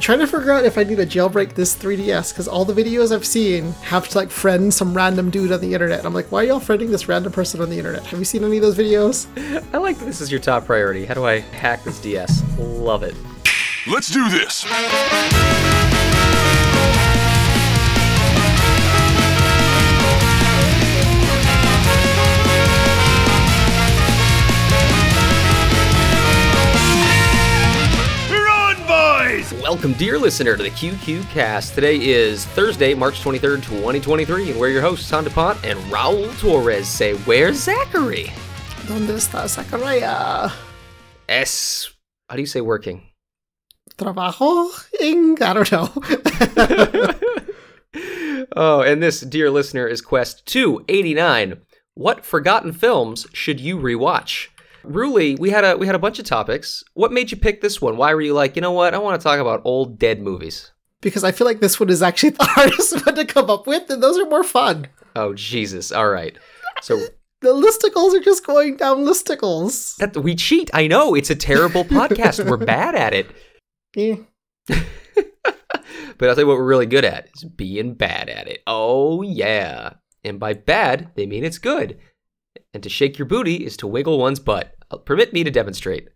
I'm trying to figure out if I need to jailbreak this 3DS because all the videos I've seen have to like friend some random dude on the internet. I'm like, why are y'all friending this random person on the internet? Have you seen any of those videos? I like that this is your top priority. How do I hack this DS? Love it. Let's do this. Welcome, dear listener, to the QQ Cast. Today is Thursday, March 23rd, 2023, and we're your hosts, Tom DuPont and Raul Torres. Say, where's Zachary? ¿Dónde está Sakuraya? S. How do you say working? Trabajo en. I don't know. oh, and this, dear listener, is Quest 289. What forgotten films should you rewatch? Ruly, we had a we had a bunch of topics. What made you pick this one? Why were you like, you know what? I want to talk about old dead movies. because I feel like this one is actually the hardest one to come up with, and those are more fun. Oh Jesus! All right. So The listicles are just going down listicles. that we cheat. I know it's a terrible podcast. We're bad at it. Yeah. But I'll tell you what we're really good at is being bad at it. Oh yeah. And by bad, they mean it's good. And to shake your booty is to wiggle one's butt. Uh, Permit me to demonstrate.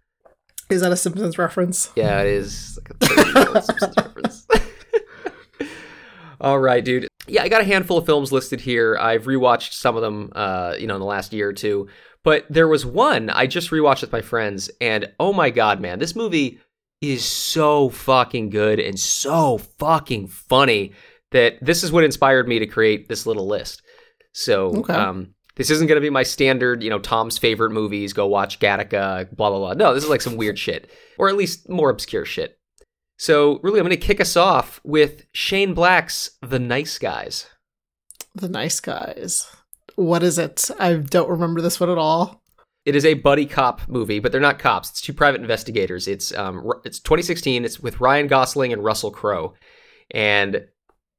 Is that a Simpsons reference? Yeah, it is like a 30 year old Simpsons reference. All right, dude. Yeah, I got a handful of films listed here. I've rewatched some of them, uh, you know, in the last year or two. But there was one I just rewatched with my friends, and oh my god, man, this movie is so fucking good and so fucking funny that this is what inspired me to create this little list. So, Okay. um, this isn't going to be my standard, you know, Tom's favorite movies, go watch Gattaca, blah, blah, blah. No, this is like some weird shit, or at least more obscure shit. So, really, I'm going to kick us off with Shane Black's The Nice Guys. The nice guys. What is it? I don't remember this one at all. It is a buddy cop movie, but they're not cops. It's two private investigators. It's um, it's 2016. It's with Ryan Gosling and Russell Crowe. And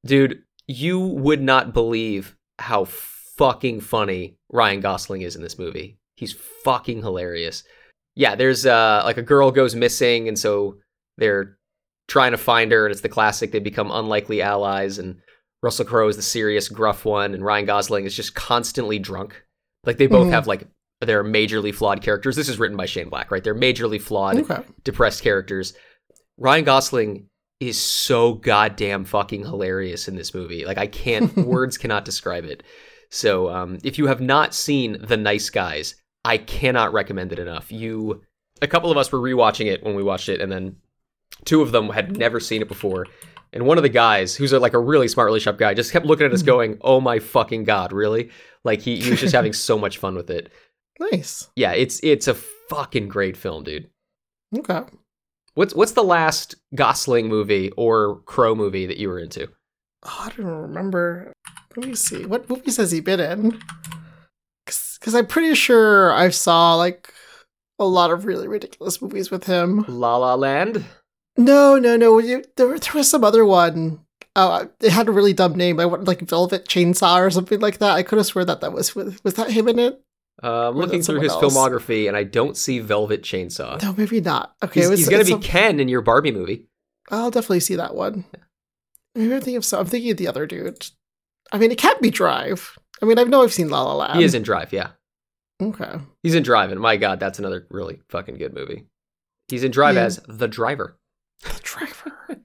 dude, you would not believe how fucking funny Ryan Gosling is in this movie. He's fucking hilarious. Yeah, there's uh like a girl goes missing, and so they're trying to find her, and it's the classic. They become unlikely allies, and Russell Crowe is the serious, gruff one, and Ryan Gosling is just constantly drunk. Like they both Mhm. have like they're majorly flawed characters. This is written by Shane Black, right? They're majorly flawed, Okay. depressed characters. Ryan Gosling is so goddamn fucking hilarious in this movie. Like I can't words cannot describe it. So um, if you have not seen The Nice Guys, I cannot recommend it enough. You a couple of us were rewatching it when we watched it, and then two of them had never seen it before. And one of the guys, who's a, like a really smart, really sharp guy, just kept looking at us, going, "Oh my fucking god, really?" Like he, he was just having so much fun with it. Nice. Yeah, it's it's a fucking great film, dude. Okay. What's what's the last Gosling movie or Crowe movie that you were into? Oh, I don't remember. Let me see. What movies has he been in? Because I'm pretty sure I saw like a lot of really ridiculous movies with him. La La Land. No, no, no. you- There, there was some other one. Oh, it had a really dumb name. I want like Velvet Chainsaw or something like that. I could have swear that that was was was that him in it. Uh, I'm Or looking through his else. filmography, and I don't see Velvet Chainsaw. No, maybe not. Okay, he's it was- he's gonna be some- Ken in your Barbie movie. I'll definitely see that one. Maybe I'm thinking of so. I'm thinking of the other dude. I mean, it can't be Drive. I mean, I know I've seen La La Land. he is in Drive, yeah. Okay. He's in Drive, and my god, that's another really fucking good movie. He's in Drive Yeah. as the driver. The driver.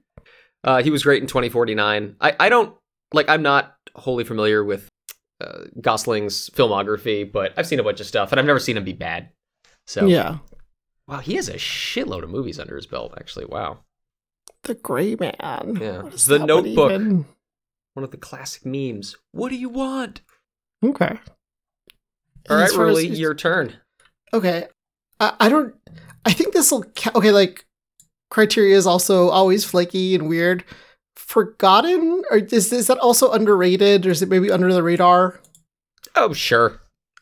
Uh, he was great in 2049. I, I don't like. I'm not wholly familiar with uh, Gosling's filmography, but I've seen a bunch of stuff, and I've never seen him be bad. So Yeah. wow, he has a shitload of movies under his belt. Actually, wow, The Gray Man. Yeah. The Notebook. even? One of the classic memes. What do you want? Okay. All right, As far as- your turn. Okay. I, I don't. I think this will. Ca- okay, like criteria is also always flaky and weird. Forgotten, or is is that also underrated, or is it maybe under the radar? Oh, sure.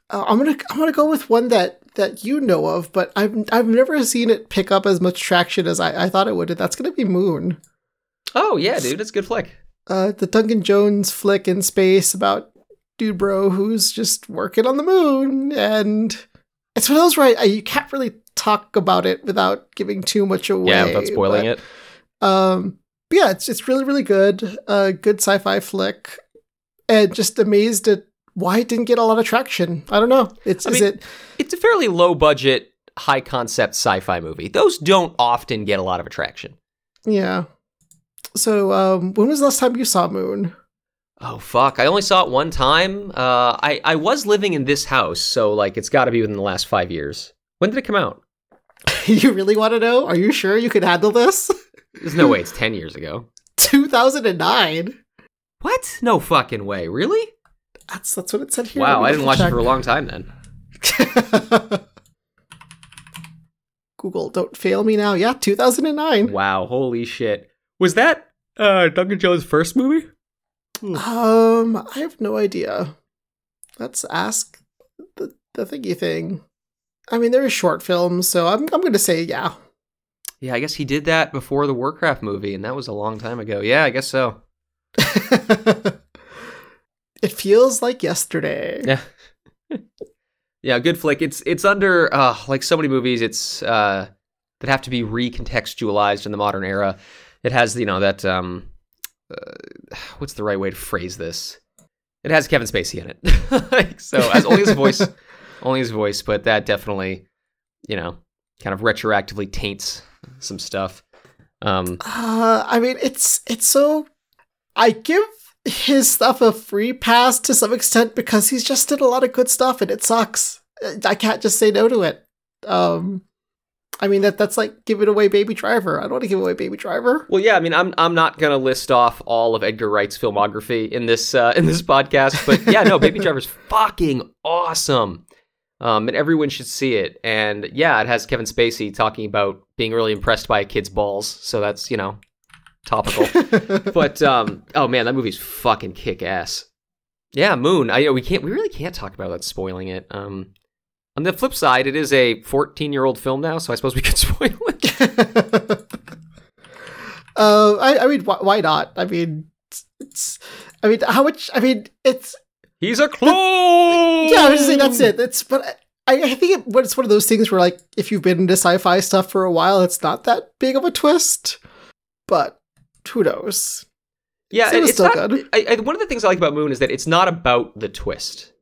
Uh, I'm gonna I'm gonna go with one that that you know of, but I've I've never seen it pick up as much traction as I, I thought it would. And that's gonna be Moon. Oh yeah, dude, it's a good flick. Uh, the Duncan Jones flick in space about dude bro who's just working on the moon, and it's one of those where I, you can't really talk about it without giving too much away. Yeah, without spoiling but, it. Um, But yeah, it's it's really really good. Uh, good sci-fi flick, and just amazed at why it didn't get a lot of traction. I don't know. It's I is mean- it It's a fairly low budget, high concept sci-fi movie. Those don't often get a lot of attraction. yeah. So um, when was the last time you saw Moon? Oh fuck! I only saw it one time. Uh, I I was living in this house, so like it's got to be within the last five years. When did it come out? you really want to know? Are you sure you can handle this? There's no way it's ten years ago. 2009. What? No fucking way. Really? That's that's what it said here. wow, I didn't watch it for a long time then. Google, don't fail me now. Yeah, 2009. Wow, holy shit. Was that uh, Duncan Jones' first movie? Um, I have no idea. Let's ask the the thingy thing. I mean, there is short films, so I'm I'm going to say yeah. Yeah, I guess he did that before the Warcraft movie, and that was a long time ago. Yeah, I guess so. it feels like yesterday. Yeah. yeah, good flick. It's it's under uh like so many movies it's uh that have to be recontextualized in the modern era. It has, you know, that um uh, what's the right way to phrase this? It has Kevin Spacey in it. like, so as only his voice, only his voice, but that definitely, you know, kind of retroactively taints some stuff. Um Uh, I mean, it's it's so. I give his stuff a free pass to some extent because he's just did a lot of good stuff and it sucks. I can't just say no to it. Um, I mean that that's like giving away Baby Driver. I don't want to give away Baby Driver. Well, yeah, I mean, I'm I'm not gonna list off all of Edgar Wright's filmography in this uh, in this podcast, but yeah, no, Baby Driver's fucking awesome, um, and everyone should see it. And yeah, it has Kevin Spacey talking about being really impressed by a kid's balls, so that's you know topical. but um, oh man, that movie's fucking kick ass. Yeah, Moon. I know we can't we really can't talk about that spoiling it. Um, on the flip side, it is a 14 year old film now, so I suppose we could spoil it. uh, I, I mean, why, why not? I mean, it's, it's. I mean, how much? I mean, it's. He's a clone. Yeah, I was just saying that's it. It's but I, I think it, it's one of those things where like if you've been into sci-fi stuff for a while, it's not that big of a twist. But who knows? Yeah, It it was it's still not. good. I, I, one of the things I like about Moon is that it's not about the twist,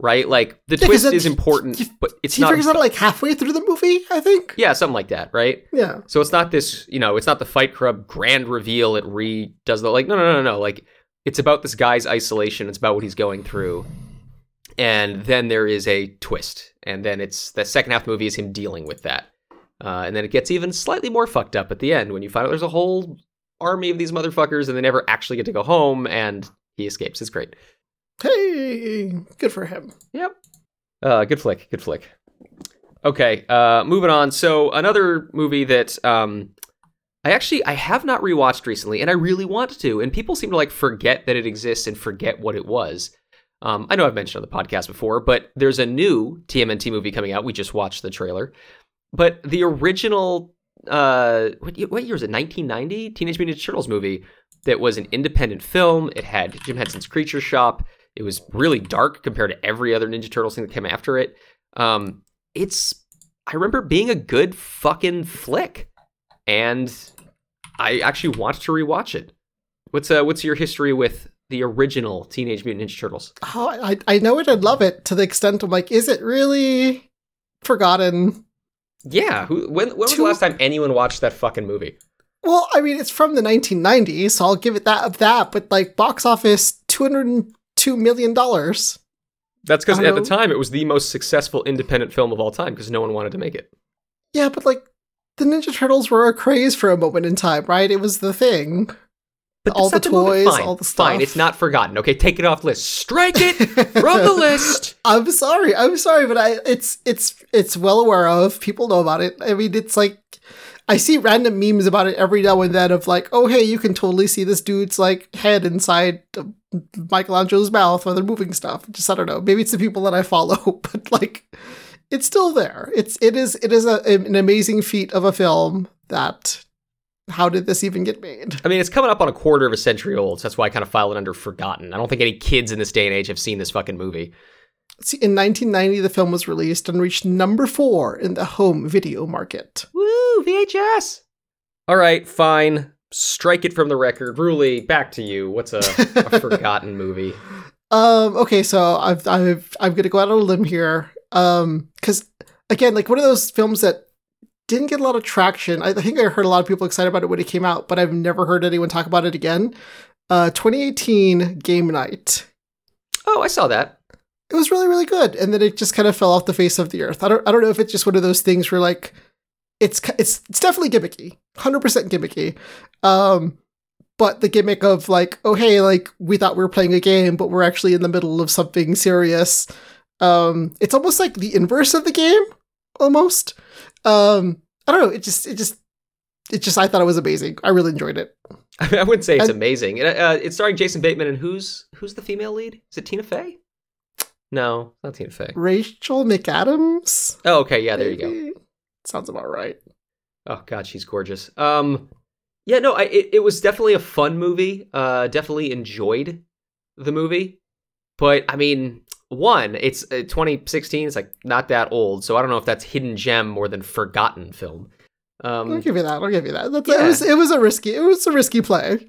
right? Like the Yeah, twist is he- important, he- but it's he not. figures out like halfway through the movie. I think. yeah, something like that, right? Yeah. So it's not this, you know, it's not the Fight Club grand reveal. It re does the like, no, no, no, no. Like it's about this guy's isolation. It's about what he's going through, and then there is a twist, and then it's the second half of the movie is him dealing with that, uh, and then it gets even slightly more fucked up at the end when you find out there's a whole army of these motherfuckers, and they never actually get to go home, and he escapes. It's great. Hey, good for him. Yep. Uh, good flick. Good flick. Okay. Uh, moving on. So another movie that um, I actually I have not rewatched recently, and I really want to. And people seem to like forget that it exists and forget what it was. Um, I know I've mentioned on the podcast before, but there's a new TMNT movie coming out. We just watched the trailer, but the original uh, what, ye- what year was it? 1990 Teenage Mutant Ninja Turtles movie that was an independent film. It had Jim Henson's Creature Shop. It was really dark compared to every other Ninja Turtles thing that came after it. Um, it's I remember being a good fucking flick, and I actually want to rewatch it. What's uh, what's your history with the original Teenage Mutant Ninja Turtles? Oh, I I know it and love it to the extent I'm like, is it really forgotten? Yeah, who, when when was Two- the last time anyone watched that fucking movie? Well, I mean, it's from the 1990s, so I'll give it that of that. But like, box office, 202 million dollars. That's because at the time it was the most successful independent film of all time because no one wanted to make it. Yeah, but like, the Ninja Turtles were a craze for a moment in time, right? It was the thing. But All the toys, fine, all the stuff. Fine, it's not forgotten. Okay, take it off list. Strike it from the list. I'm sorry, I'm sorry, but I it's it's it's well aware of. People know about it. I mean, it's like I see random memes about it every now and then of like, oh hey, you can totally see this dude's like head inside Michelangelo's mouth while they're moving stuff. Just I don't know. Maybe it's the people that I follow, but like it's still there. It's it is it is a, an amazing feat of a film that how did this even get made? I mean, it's coming up on a quarter of a century old, so that's why I kind of file it under forgotten. I don't think any kids in this day and age have seen this fucking movie. See, in 1990, the film was released and reached number four in the home video market. Woo, VHS. All right, fine. Strike it from the record. Ruly, back to you. What's a, a forgotten movie? Um, okay, so I've, I've, I'm gonna go out on a limb here. Um, because again, like one of those films that didn't get a lot of traction. I think I heard a lot of people excited about it when it came out, but I've never heard anyone talk about it again. Uh, 2018 Game Night. Oh, I saw that. It was really, really good, and then it just kind of fell off the face of the earth. I don't, I don't know if it's just one of those things where like, it's, it's, it's definitely gimmicky, hundred percent gimmicky. Um, but the gimmick of like, oh hey, like we thought we were playing a game, but we're actually in the middle of something serious. Um, it's almost like the inverse of the game, almost. Um, I don't know. It just, it just, it just. I thought it was amazing. I really enjoyed it. I wouldn't say it's And- amazing. It, uh, it's starring Jason Bateman, and who's who's the female lead? Is it Tina Fey? No, not Tina Fey. Rachel McAdams. Oh, okay, yeah, there you go. Sounds about right. Oh God, she's gorgeous. Um, yeah, no, I, it, it was definitely a fun movie. Uh, definitely enjoyed the movie, but I mean, one, it's uh, 2016. It's like not that old, so I don't know if that's hidden gem more than forgotten film. Um, I'll give you that. I'll give you that. That's, Yeah. It was, it was a risky. It was a risky play.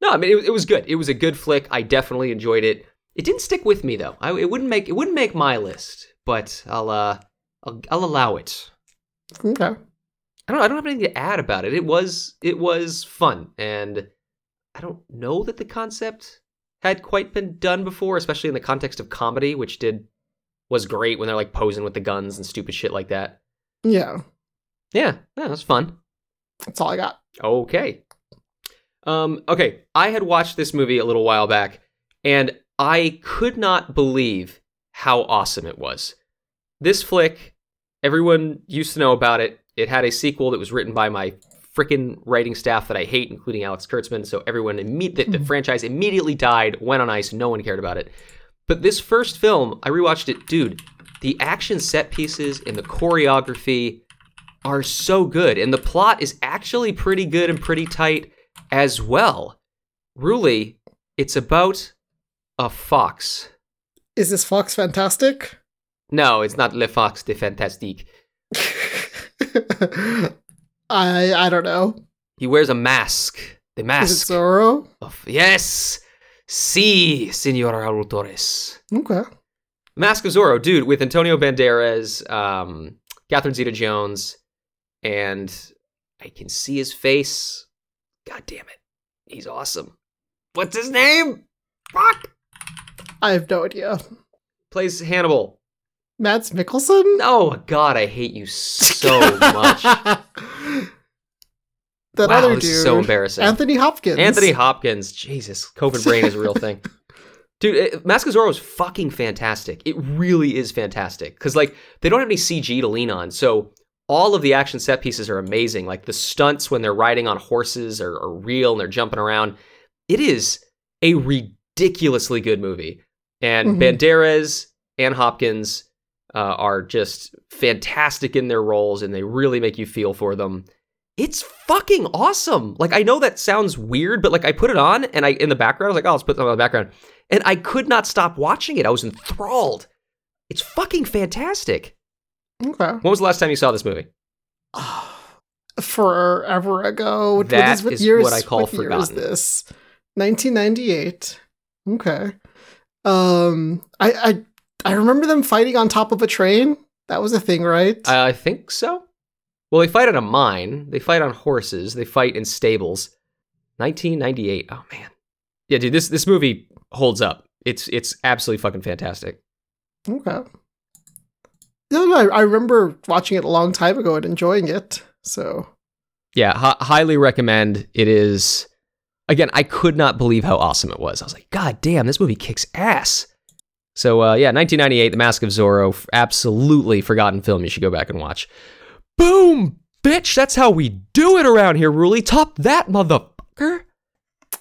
no, I mean it, it was good. It was a good flick. I definitely enjoyed it. It didn't stick with me though. I, it wouldn't make it wouldn't make my list, but I'll uh I'll, I'll allow it. Okay. I don't I don't have anything to add about it. It was it was fun and I don't know that the concept had quite been done before, especially in the context of comedy, which did was great when they're like posing with the guns and stupid shit like that. Yeah. Yeah, yeah, it was fun. That's all I got. Okay. Um, okay, I had watched this movie a little while back, and I could not believe how awesome it was. This flick, everyone used to know about it. It had a sequel that was written by my freaking writing staff that I hate, including Alex Kurtzman. So everyone, imme- the, the hmm. franchise immediately died, went on ice. No one cared about it. But this first film, I rewatched it, dude. The action set pieces and the choreography are so good, and the plot is actually pretty good and pretty tight as well. Really, it's about a fox. Is this Fox fantastic? No, it's not Le Fox de Fantastique. I I don't know. He wears a mask. The Is it mask Zorro? of yes, si, Senor Raul Torres. Okay. Mask of Zorro, dude, with Antonio Banderas, um, Catherine Zeta-Jones, and I can see his face. God damn it, he's awesome. What's his name? Fuck. I have no idea. Plays Hannibal. Mads Mikkelsen? Oh God, I hate you so much. that wow, other dude. so embarrassing. Anthony Hopkins. Anthony Hopkins, Jesus, COVID brain is a real thing. Dude, it- Mask of Zorro is fucking fantastic. It really is fantastic because like they don't have any CG to lean on, so all of the action set pieces are amazing. Like the stunts when they're riding on horses are, are real and they're jumping around. It is a ridiculously good movie, and Mhm. Banderas and Hopkins uh, are just fantastic in their roles, and they really make you feel for them it's fucking awesome. Like I know that sounds weird, but like I put it on and I in the background, I was like, oh, let's put that on the background. And I could not stop watching it. I was enthralled. It's fucking fantastic. Okay. When was the last time you saw this movie? Forever ago. That what is, what what I call what year is forgotten. this? 1998. Okay. Um, I, I I remember them fighting on top of a train. That was a thing, right? I think so. Well, they fight at a mine. They fight on horses. They fight in stables. 1998. Oh man. Yeah, dude, this this movie holds up. It's it's absolutely fucking fantastic. okay. No, no, I, I remember watching it a long time ago and enjoying it. So yeah, hi- highly recommend. It is again, I could not believe how awesome it was. I was like, God damn, this movie kicks ass. So uh, yeah, 1998, The Mask of Zorro, absolutely forgotten film. You should go back and watch. Boom, bitch. That's how we do it around here. Ruly, top that motherfucker.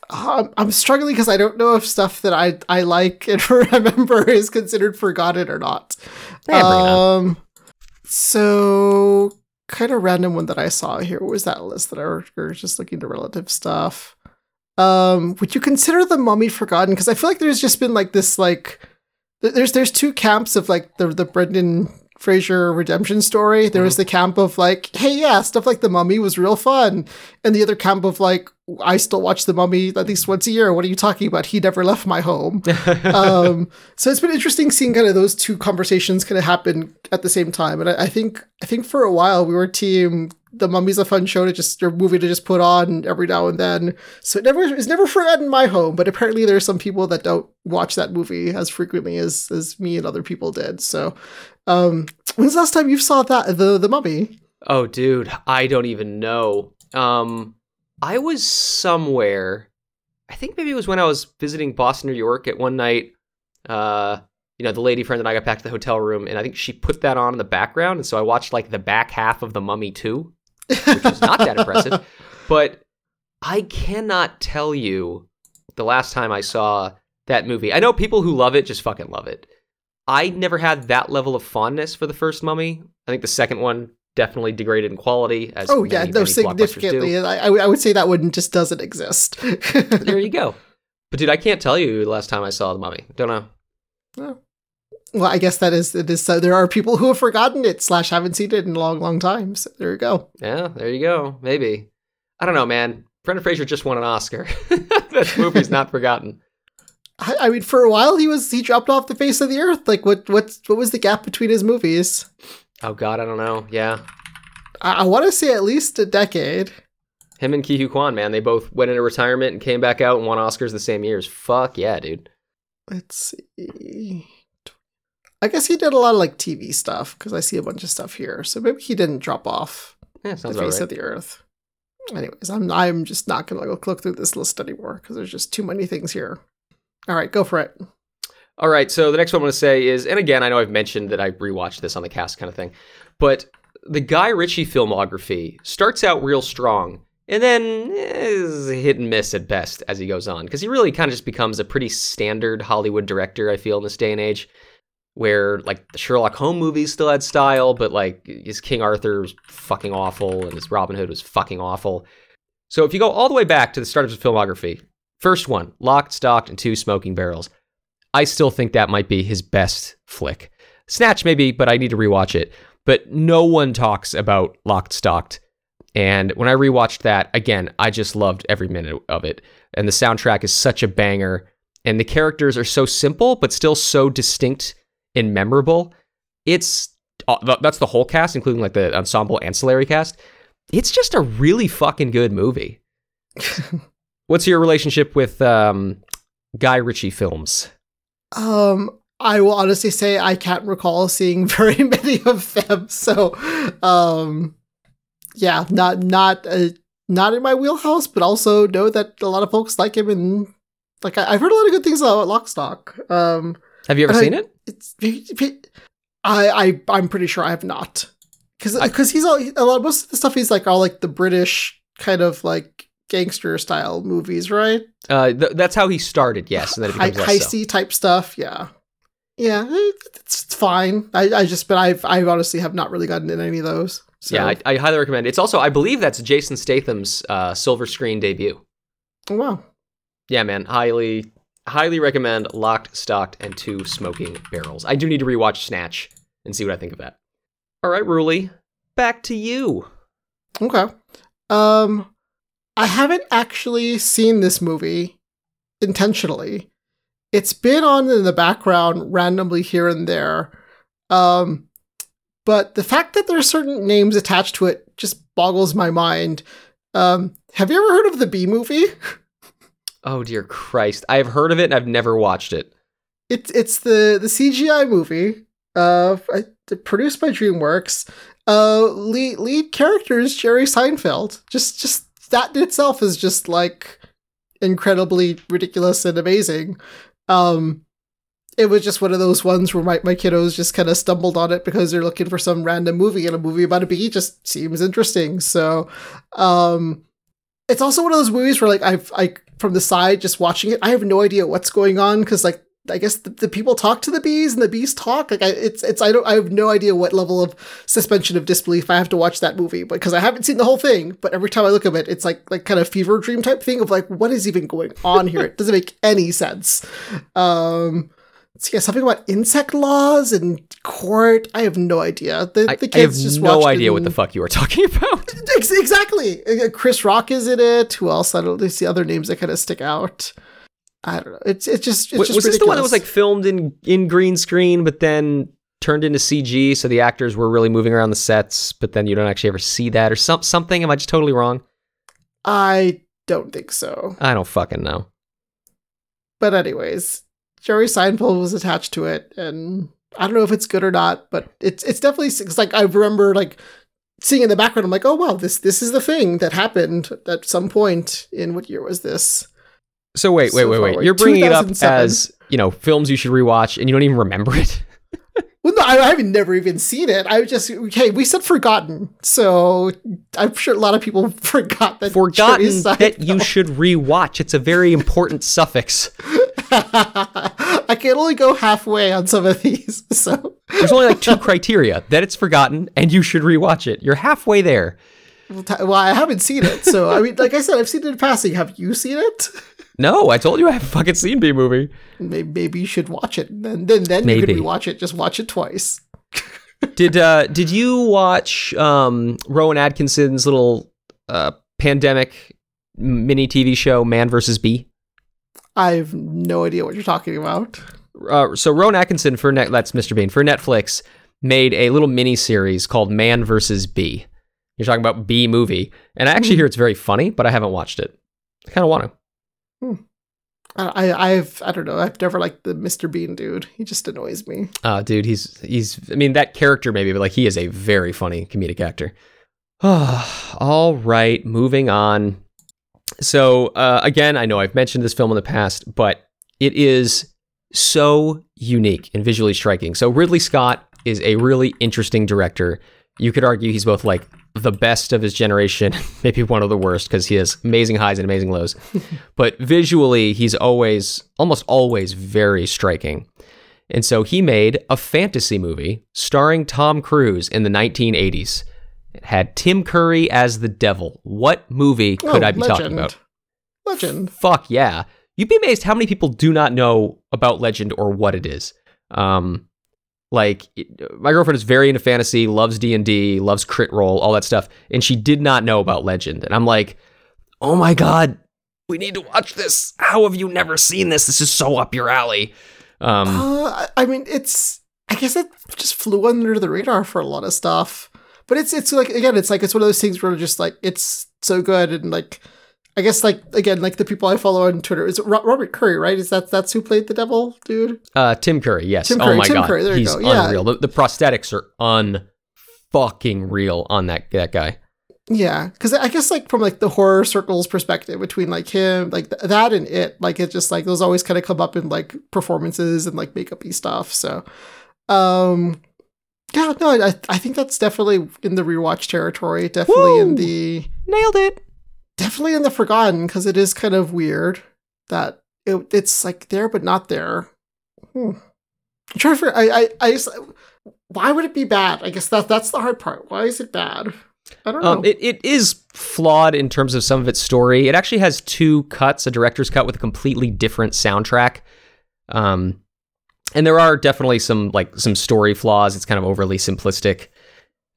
um, I'm struggling because I don't know if stuff that I I like and remember is considered forgotten or not. Yeah, bring it on. um, so kind of random one that I saw here What was that list that I was just looking to relative stuff. Um, would you consider the Mummy forgotten? Because I feel like there's just been like this like there's there's two camps of like the the Brendan Fraser redemption story. There was the camp of like, hey, yeah, stuff like the Mummy was real fun, and the other camp of like, I still watch The Mummy at least once a year. What are you talking about? He never left my home. um, so it's been interesting seeing kind of those two conversations kind of happen at the same time. And I, I think I think for a while we were team The Mummy's a fun show to just or movie to just put on every now and then. So it never it's never forgotten in my home. But apparently there's some people that don't watch that movie as frequently as as me and other people did. So um, when's the last time you saw that the the Mummy? Oh, dude, I don't even know. Um, I was somewhere. I think maybe it was when I was visiting Boston, New York at one night. Uh, you know, the lady friend and I got back to the hotel room, and I think she put that on in the background, and so I watched like the back half of The Mummy 2, which was not that impressive. But I cannot tell you the last time I saw that movie. I know people who love it just fucking love it. I never had that level of fondness for the first Mummy. I think the second one definitely degraded in quality. As oh many, yeah, no, many blockbusters do. significantly. I, I would- I would say that one just doesn't exist. there you go. But dude, I can't tell you the last time I saw the Mummy. Don't know. Well, I guess that is it is. So there are people who have forgotten it slash haven't seen it in a long, long time. So there you go. Yeah, there you go. Maybe. I don't know, man. Brendan Fraser just won an Oscar. that movie's not forgotten. I, I mean, for a while he was he dropped off the face of the earth. Like what what what was the gap between his movies? Oh God, I don't know. Yeah, I, I want to say at least a decade. him and Ke Quan, man, they both went into retirement and came back out and won Oscars the same years. Fuck yeah, dude. Let's see. I guess he did a lot of like TV stuff because I see a bunch of stuff here. So maybe he didn't drop off Yeah, the face right. of the earth. Anyways, I'm I'm just not gonna look, look through this list anymore because there's just too many things here. All right, go for it. All right, so the next one I'm to say is, and again, I know I've mentioned that I rewatched this on the cast kind of thing, but the Guy Ritchie filmography starts out real strong and then is hit and miss at best as he goes on because he really kind of just becomes a pretty standard Hollywood director, I feel, in this day and age, where like the Sherlock Holmes movies still had style, but like his King Arthur was fucking awful and his Robin Hood was fucking awful. So if you go all the way back to the start of his filmography, first one, Locked, Stocked, and Two Smoking Barrels. I still think that might be his best flick. Snatch, maybe, but I need to rewatch it. But no one talks about Locked, Stocked. And when I rewatched that, again, I just loved every minute of it. And the soundtrack is such a banger. And the characters are so simple, but still so distinct and memorable. It's uh, that's the whole cast, including like the ensemble ancillary cast. It's just a really fucking good movie. What's your relationship with um, Guy Ritchie films? Um, I will honestly say I can't recall seeing very many of them. So, um, yeah, not not uh, not in my wheelhouse, but also know that a lot of folks like him, and like I, I've heard a lot of good things about Lockstock. Um, Have you ever I- seen it? it's I I I'm pretty sure I have not because because he's all a lot most of the stuff he's like all like the British kind of like gangster style movies, right? Uh, th- that's how he started, yes, and then it becomes so. heisty type stuff. Yeah, yeah, it's, it's fine. I, I just, but I've I honestly have not really gotten in any of those. So. Yeah, I, I highly recommend. it. It's also, I believe, that's Jason Statham's uh, silver screen debut. Oh, wow. Yeah, man, highly, highly recommend Locked, Stocked, and Two Smoking Barrels. I do need to rewatch Snatch and see what I think of that. All right, Ruly, back to you. Okay. Um, I haven't actually seen this movie intentionally. It's been on in the background randomly here and there. Um, but the fact that there are certain names attached to it just boggles my mind. Um, have you ever heard of the B movie? Oh dear Christ, I have heard of it and I've never watched it. It's it's the the CGI movie, uh, produced by DreamWorks. Uh, lead lead character is Jerry Seinfeld. Just just that in itself is just like incredibly ridiculous and amazing. Um, it was just one of those ones where my, my kiddos just kind of stumbled on it because they're looking for some random movie and a movie about a bee just seems interesting. So, um, it's also one of those movies where like I've I from the side just watching it, I have no idea what's going on because like I guess the, the people talk to the bees and the bees talk. Like I, it's it's I don't I have no idea what level of suspension of disbelief I have to watch that movie because I haven't seen the whole thing. But every time I look at it, it's like like kind of fever dream type thing of like what is even going on here? It doesn't make any sense. Um, So yeah, something about insect laws and court. I have no idea. The, I, the I have kids just no idea what the fuck you are talking about. Ex- Exactly. Uh, Chris Rock is in it. Who else? I don't. There's the other names that kind of stick out. I don't know. It's it's just it's was just this the one that was like filmed in in green screen, but then turned into CG, so the actors were really moving around the sets, but then you don't actually ever see that or some something? Am I just totally wrong? I don't think so. I don't fucking know. But anyways, Jerry Seinfeld was attached to it, and I don't know if it's good or not, but it's it's definitely it's like I remember like seeing in the background. I'm like, oh wow, this this is the thing that happened at some point in what year was this? So wait, wait, So wait, wait. away. You're bringing it up as you know films you should rewatch, and you don't even remember it. Well, no, I, I haven't never even seen it. I was just okay. We said forgotten, so I'm sure a lot of people forgot that. Forgotten that you should rewatch. It's a very important suffix. I can only go halfway on some of these, so There's only like two criteria: that it's forgotten and you should rewatch it. You're halfway there. well, I haven't seen it. So I mean, like I said, I've seen it in passing. Have you seen it? No, I told you I haven't fucking seen Bee Movie. Maybe, maybe you should watch it. And then then, then you could rewatch it. Just watch it twice. Did uh did you watch um Rowan Atkinson's little uh pandemic mini TV show Man versus Bee? I have no idea what you're talking about. Uh, so Rowan Atkinson for net that's Mr. Bean for Netflix made a little mini series called Man vs. Bee. You're talking about Bee Movie, and I actually hear it's very funny, but I haven't watched it. I kind of want to. I, I I've I don't know. I've never liked the Mr. Bean dude. He just annoys me. Uh, dude, he's he's. I mean, that character maybe, but like he is a very funny comedic actor. All right, moving on. So uh, again, I know I've mentioned this film in the past, but it is so unique and visually striking. So Ridley Scott is a really interesting director. You could argue he's both like the best of his generation, maybe one of the worst because he has amazing highs and amazing lows. but visually, he's always, almost always, very striking. And so he made a fantasy movie starring Tom Cruise in the 1980s. It had Tim Curry as the devil. What movie could Oh, I be talking about? Legend. Fuck yeah. You'd be amazed how many people do not know about Legend or what it is. Um, like my girlfriend is very into fantasy, loves D and D, loves Crit Role, all that stuff, and she did not know about Legend. And I'm like, oh my god, we need to watch this. How have you never seen this? This is so up your alley. Um, Uh, I mean, it's. I guess it just flew under the radar for a lot of stuff. But it's it's like again, it's like it's one of those things where just like it's so good and like. I guess like again like the people I follow on Twitter is it Robert Curry right is that that's who played the devil dude uh, Tim Curry, yes. Tim oh Curry, my Tim god, Curry, there you he's go, yeah. unreal. The, the prosthetics are un fucking real on that that guy. yeah because I guess like from like the horror circles perspective between like him like th- that and it like it just like those always kind of come up in like performances and like makeupy stuff so um yeah no I I think that's definitely in the rewatch territory definitely in the Nailed it. definitely in the forgotten because it is kind of weird that it, it's like there but not there. Hmm. I'm trying to figure. I I I just, why would it be bad? I guess that that's the hard part. Why is it bad? I don't know. Um, it, it is flawed in terms of some of its story. It actually has two cuts, a director's cut with a completely different soundtrack. Um, and there are definitely some like some story flaws. It's kind of overly simplistic.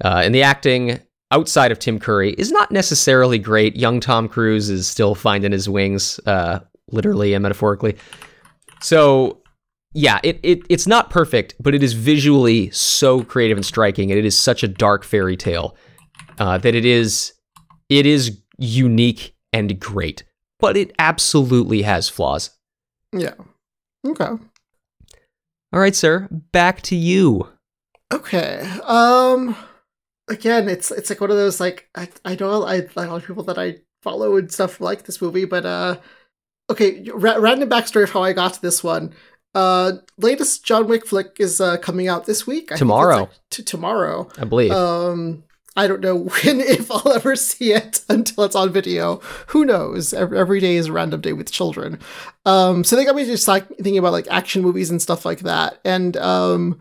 Uh, and the acting outside of Tim Curry is not necessarily great. Young Tom Cruise is still finding his wings, uh, literally and metaphorically. So yeah, it, it it's not perfect, but it is visually so creative and striking, and it is such a dark fairy tale uh, that it is it is unique and great, but it absolutely has flaws. yeah. Okay. All right, sir, back to you. Okay. Um. Again, it's it's like one of those like I I know I like a lot of people that I follow and stuff like this movie, but uh. Okay, ra- random backstory of how I got to this one. Uh, latest John Wick flick is uh, coming out this week. I think Tomorrow. like, to tomorrow. I believe. Um, I don't know when, if I'll ever see it until it's on video. Who knows? Every, every day is a random day with children. Um, so they got me just like thinking about like action movies and stuff like that. And um,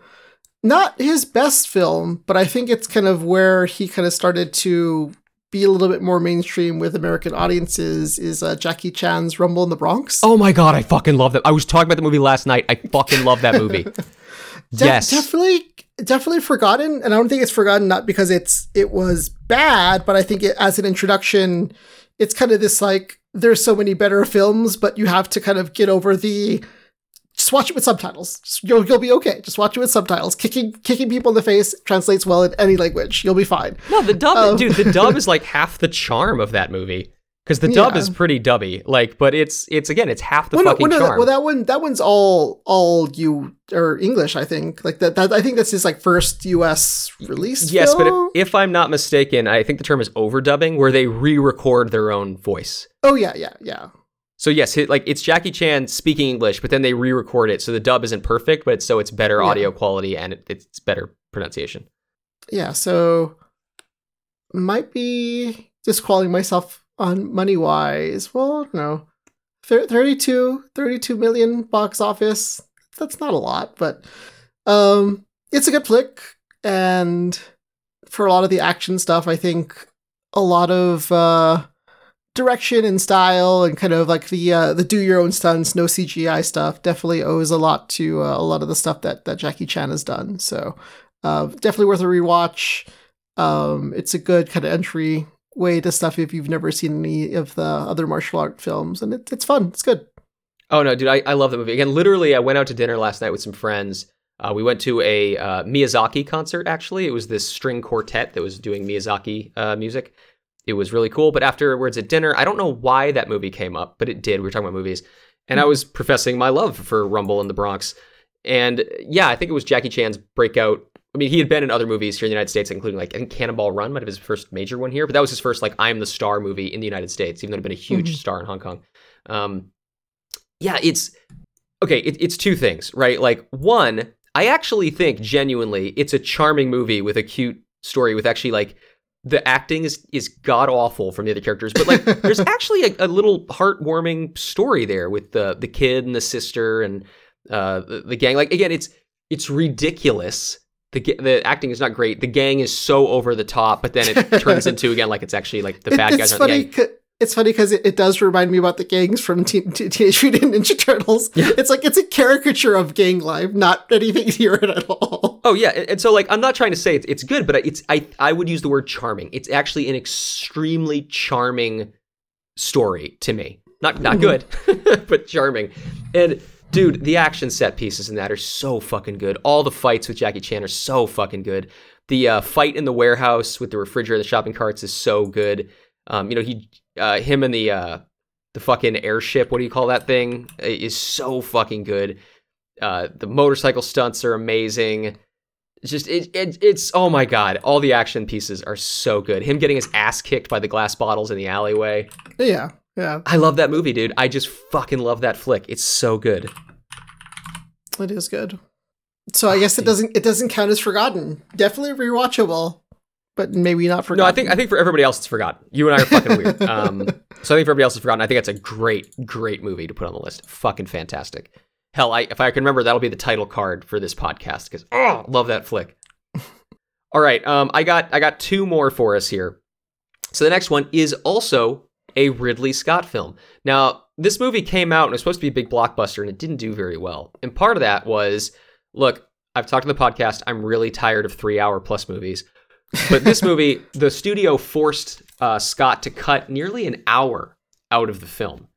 not his best film, but I think it's kind of where he kind of started to be a little bit more mainstream with American audiences is uh, Jackie Chan's Rumble in the Bronx. Oh my god, I fucking love that. I was talking about the movie last night. I fucking love that movie. De- yes. definitely, definitely forgotten, and I don't think it's forgotten not because it's it was bad, but I think it, as an introduction, it's kind of this like there's so many better films, but you have to kind of get over the just watch it with subtitles. Just- You'll you'll be okay. Just watch it with subtitles. Kicking kicking people in the face translates well in any language. You'll be fine. No, the dub, Um, dude. The dub is like half the charm of that movie because the dub Yeah. is pretty dubby. Like, but it's it's again, it's half the well, fucking well, no, that- charm. well, that one that one's all all you or English. I think like that. that I think that's his like first U.S. release. yes, but if, if I'm not mistaken, I think the term is overdubbing, where they re-record their own voice. oh yeah, yeah, yeah. So yes, it, like it's Jackie Chan speaking English, but then they re-record it, so the dub isn't perfect, but it's, so it's better Yeah. audio quality and it, it's better pronunciation. yeah so might be just calling myself on money wise well no Thir- 32 32 million box office that's not a lot but um it's a good flick and for a lot of the action stuff i think a lot of uh direction and style and kind of like the uh the do your own stunts no cgi stuff definitely owes a lot to uh, a lot of the stuff that that jackie chan has done so uh, definitely worth a rewatch. Um, it's a good kind of entry way to stuff if you've never seen any of the other martial art films, and it, it's fun. It's good. Oh no, dude, I, I love the movie. Again, literally, I went out to dinner last night with some friends. Uh, we went to a uh, Miyazaki concert. Actually, it was this string quartet that was doing Miyazaki uh, music. It was really cool. But afterwards at dinner, I don't know why that movie came up, but it did. We were talking about movies, and I was professing my love for Rumble in the Bronx. And yeah, I think it was Jackie Chan's breakout. I mean, he had been in other movies here in the United States, including like I think Cannonball Run might have been his first major one here, but that was his first like I'm the star movie in the United States, even though he'd been a huge Mhm. star in Hong Kong. Um, yeah, it's okay. It, it's two things, right? Like one, I actually think genuinely it's a charming movie with a cute story with actually like the acting is is god awful from the other characters, but like there's actually a, a little heartwarming story there with the the kid and the sister and uh the, the gang. Like again, it's it's ridiculous. The the acting is not great. The gang is so over the top, but then it turns into again like it's actually like the bad it's guys are the funny. It's funny because it, it does remind me about the gangs from Teen- Teen- Teenage Mutant Ninja Turtles. Yeah. It's like it's a caricature of gang life, not anything it at all. Oh yeah, and, and so like I'm not trying to say it's, it's good, but it's I I would use the word charming. It's actually an extremely charming story to me. Not not Mhm. good, but charming. And dude, the action set pieces in that are so fucking good. All the fights with Jackie Chan are so fucking good. The uh, fight in the warehouse with the refrigerator, the shopping carts is so good. Um, you know he, uh, him and the uh, the fucking airship. What do you call that thing? Is so fucking good. Uh, the motorcycle stunts are amazing. It's just it, it it's oh my god, all the action pieces are so good. Him getting his ass kicked by the glass bottles in the alleyway. Yeah, yeah, I love that movie, dude. I just fucking love that flick. It's so good. it is good. So I guess it doesn't it doesn't count as forgotten. Definitely rewatchable, but maybe not forgotten. No, I think I think for everybody else it's forgotten. You and I are fucking weird. Um, so I think for everybody else it's forgotten. I think that's a great, great movie to put on the list. Fucking fantastic. Hell, I, if I can remember, that'll be the title card for this podcast because oh, love that flick. All right, um, I got I got two more for us here. So the next one is also a Ridley Scott film. Now, this movie came out and it was supposed to be a big blockbuster and it didn't do very well. And part of that was, look, I've talked on the podcast. I'm really tired of three hour plus movies. But this movie, the studio forced uh, Scott to cut nearly an hour out of the film.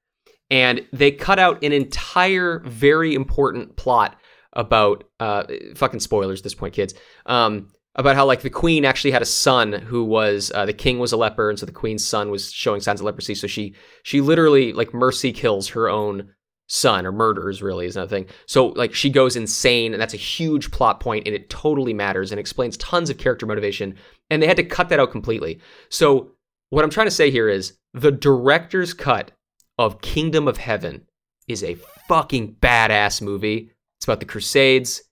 And they cut out an entire, very important plot about, uh, fucking spoilers at this point, kids, um, about how, like, the queen actually had a son who was, uh, the king was a leper, and so the queen's son was showing signs of leprosy. So she, she literally, like, mercy kills her own son, or murders, really, is another thing. So, like, she goes insane, and that's a huge plot point, and it totally matters and explains tons of character motivation and they had to cut that out completely. So what I'm trying to say here is the director's cut of Kingdom of Heaven is a fucking badass movie. It's about the Crusades.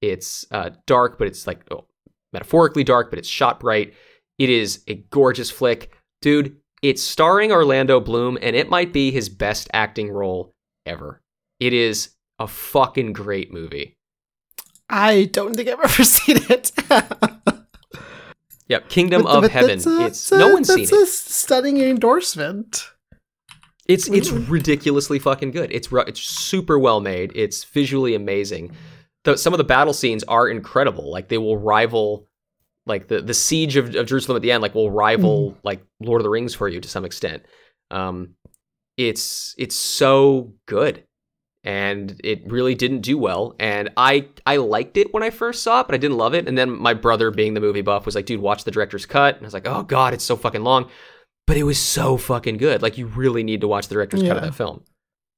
It's uh, dark, but it's like oh, metaphorically dark, but it's shot bright. It is a gorgeous flick, dude. It's starring Orlando Bloom, and it might be his best acting role ever. It is a fucking great movie. I don't think I've ever seen it. Yep, Kingdom But- of but Heaven. a- it's a- no one's seen that's it. a stunning endorsement. It's it's ridiculously fucking good. It's it's super well made. It's visually amazing. The, some of the battle scenes are incredible. Like they will rival, like the the siege of, of Jerusalem at the end. Like will rival Mm-hmm. like Lord of the Rings for you to some extent. Um, it's it's so good, and it really didn't do well. And I I liked it when I first saw it, but I didn't love it. And then my brother, being the movie buff, was like, "Dude, watch the director's cut." And I was like, "Oh God, it's so fucking long." But it was so fucking good. Like you really need to watch the director's cut of that film.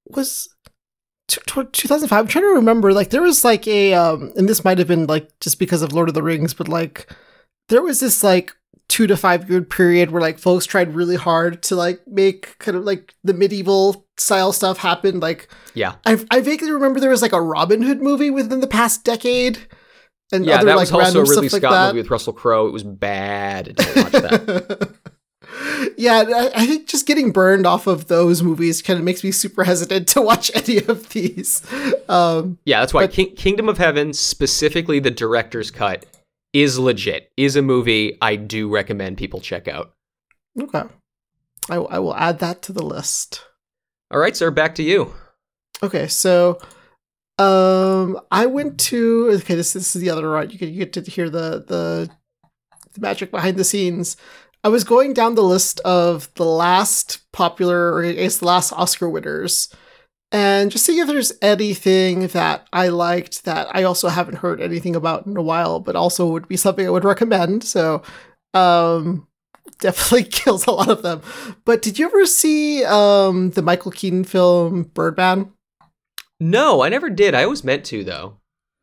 was 2005 i'm trying to remember like there was like a um and this might have been like just because of lord of the rings but like there was this like two to five year period where like folks tried really hard to like make kind of like the medieval style stuff happen like Yeah. i, I vaguely remember there was like a robin hood movie within the past decade and Yeah, other that like was also a Ridley Scott like movie with Russell Crowe. It was bad. Don't watch that. yeah, I, think just getting burned off of those movies kind of makes me super hesitant to watch any of these. Um, yeah, that's why But- King- Kingdom of Heaven, specifically the director's cut, is legit. Is a movie I do recommend people check out. okay, I, I will add that to the list. All right, sir, back to you. Okay, so um, I went to okay. This this is the other right. You get you get to hear the the the magic behind the scenes. I was going down the list of the last popular, or I guess the last Oscar winners, and just seeing if there's anything that I liked that I also haven't heard anything about in a while, but also would be something I would recommend. So, um, definitely kills a lot of them. But did you ever see um the Michael Keaton film Birdman? No, I never did. I always meant to though,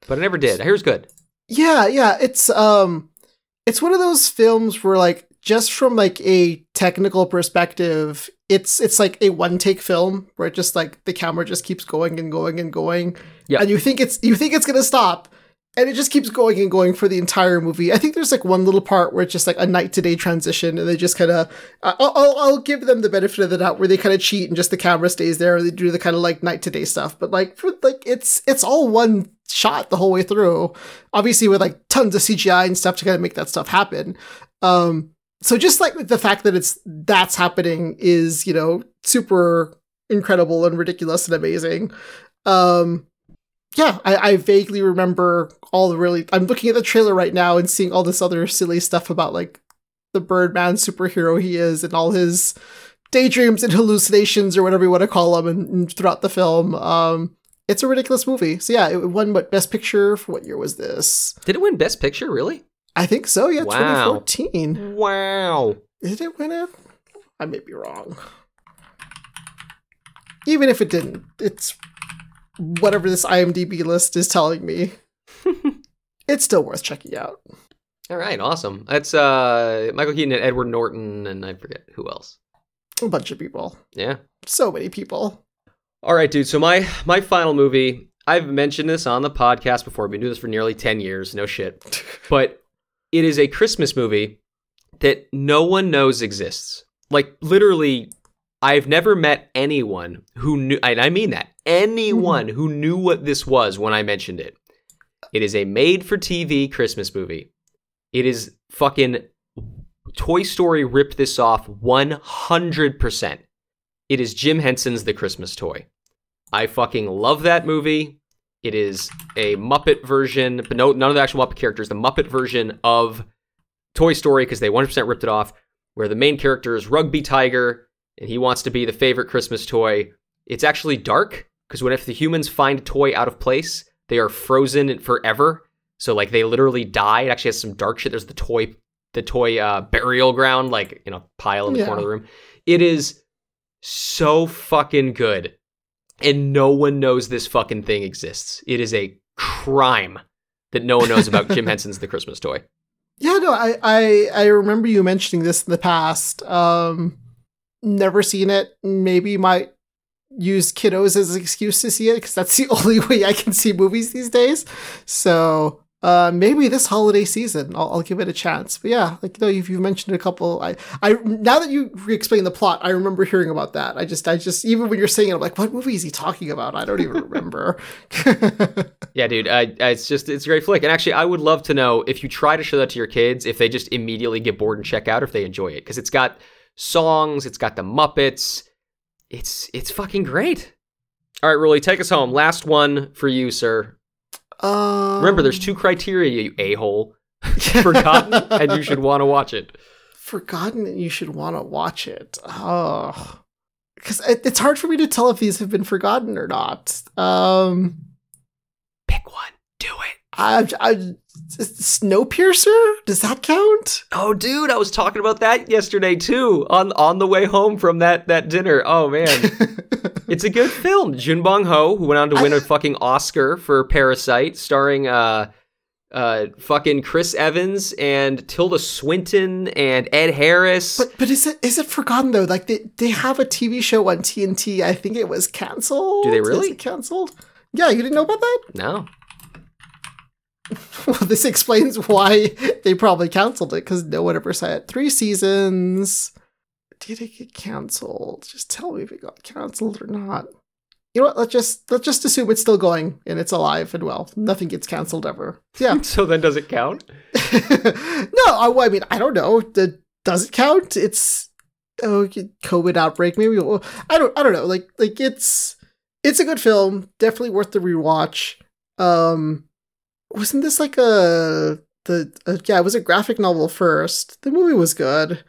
but I never did. I hear it's good. Yeah, yeah. It's um it's one of those films where like just from like a technical perspective, it's it's like a one take film where it just like the camera just keeps going and going and going. Yeah. And you think it's you think it's gonna stop. And it just keeps going and going for the entire movie. I think there's like one little part where it's just like a night to day transition, and they just kind of, I'll, I'll, I'll give them the benefit of the doubt where they kind of cheat and just the camera stays there, and they do the kind of like night to day stuff. But like, for like, it's it's all one shot the whole way through. Obviously, with like tons of CGI and stuff to kind of make that stuff happen. Um, so just like the fact that it's that's happening is you know super incredible and ridiculous and amazing. Um, yeah, I, I vaguely remember all the really. I'm looking at the trailer right now and seeing all this other silly stuff about like the Birdman superhero he is and all his daydreams and hallucinations or whatever you want to call them and, and throughout the film. Um, it's a ridiculous movie. So yeah, it won what best picture for what year was this? Did it win Best Picture? Really? I think so. Yeah, Wow. 2014. Wow. Did it win it? I may be wrong. Even if it didn't, it's whatever this IMDb list is telling me. it's still worth checking out. All right, awesome. That's uh Michael Keaton and Edward Norton, and I forget who else. A bunch of people. Yeah. So many people. All right, dude. So my my final movie. I've mentioned this on the podcast before. I've been doing this for nearly ten years. No shit. But it is a Christmas movie that no one knows exists. Like literally, I've never met anyone who knew. And I mean that anyone who knew what this was when I mentioned it. It is a made-for-TV Christmas movie. It is fucking Toy Story ripped this off 100%. It is Jim Henson's The Christmas Toy. I fucking love that movie. It is a Muppet version, but no, none of the actual Muppet characters. The Muppet version of Toy Story because they 100% ripped it off, where the main character is Rugby Tiger and he wants to be the favorite Christmas toy. It's actually dark because when if the humans find a toy out of place, they are frozen forever. So like they literally die. It actually has some dark shit. There's the toy, the toy uh, burial ground, like you know, pile in the Yeah. corner of the room. It is so fucking good and no one knows this fucking thing exists. It is a crime that no one knows about Jim Henson's The Christmas Toy. Yeah, no, I, I I remember you mentioning this in the past. Um never seen it. Maybe might use kiddos as an excuse to see it because that's the only way I can see movies these days. So uh, maybe this holiday season I'll, I'll give it a chance. But yeah, like you know, you've, you mentioned a couple. I, I now that you re-explain the plot, I remember hearing about that. I just, I just even when you're saying it, I'm like, what movie is he talking about? I don't even remember. Yeah, dude, uh, it's just it's a great flick. And actually, I would love to know if you try to show that to your kids, if they just immediately get bored and check out, or if they enjoy it, because it's got songs, it's got the Muppets, it's it's fucking great. All right, Ruly, take us home. Last one for you, sir. Um, Remember, there's two criteria, you a hole. Forgotten, and you should want to watch it. forgotten that you should want to watch it. Oh, because it, it's hard for me to tell if these have been forgotten or not. Um, Pick one. Do it. I, I, Snowpiercer does that count? Oh, dude, I was talking about that yesterday too on on the way home from that that dinner. Oh man, it's a good film. Jun Bong Ho, who went on to win a fucking Oscar for Parasite, starring uh uh fucking Chris Evans and Tilda Swinton and Ed Harris. But but is it is it forgotten though? Like they they have a TV show on TNT. I think it was canceled. Do they really? Is it canceled? Yeah, you didn't know about that? no. Well, this explains why they probably canceled it because no one ever saw it. Three seasons. Did it get canceled? Just tell me if it got canceled or not. You know what? Let's just let's just assume it's still going and it's alive and well. Nothing gets canceled ever. Yeah. So then does it count? no, I, I mean I don't know. Does it count? It's oh COVID outbreak. Maybe well, I don't. I don't know. Like like it's it's a good film. Definitely worth the rewatch. Um, wasn't this like a the uh, yeah? It was a graphic novel first. The movie was good.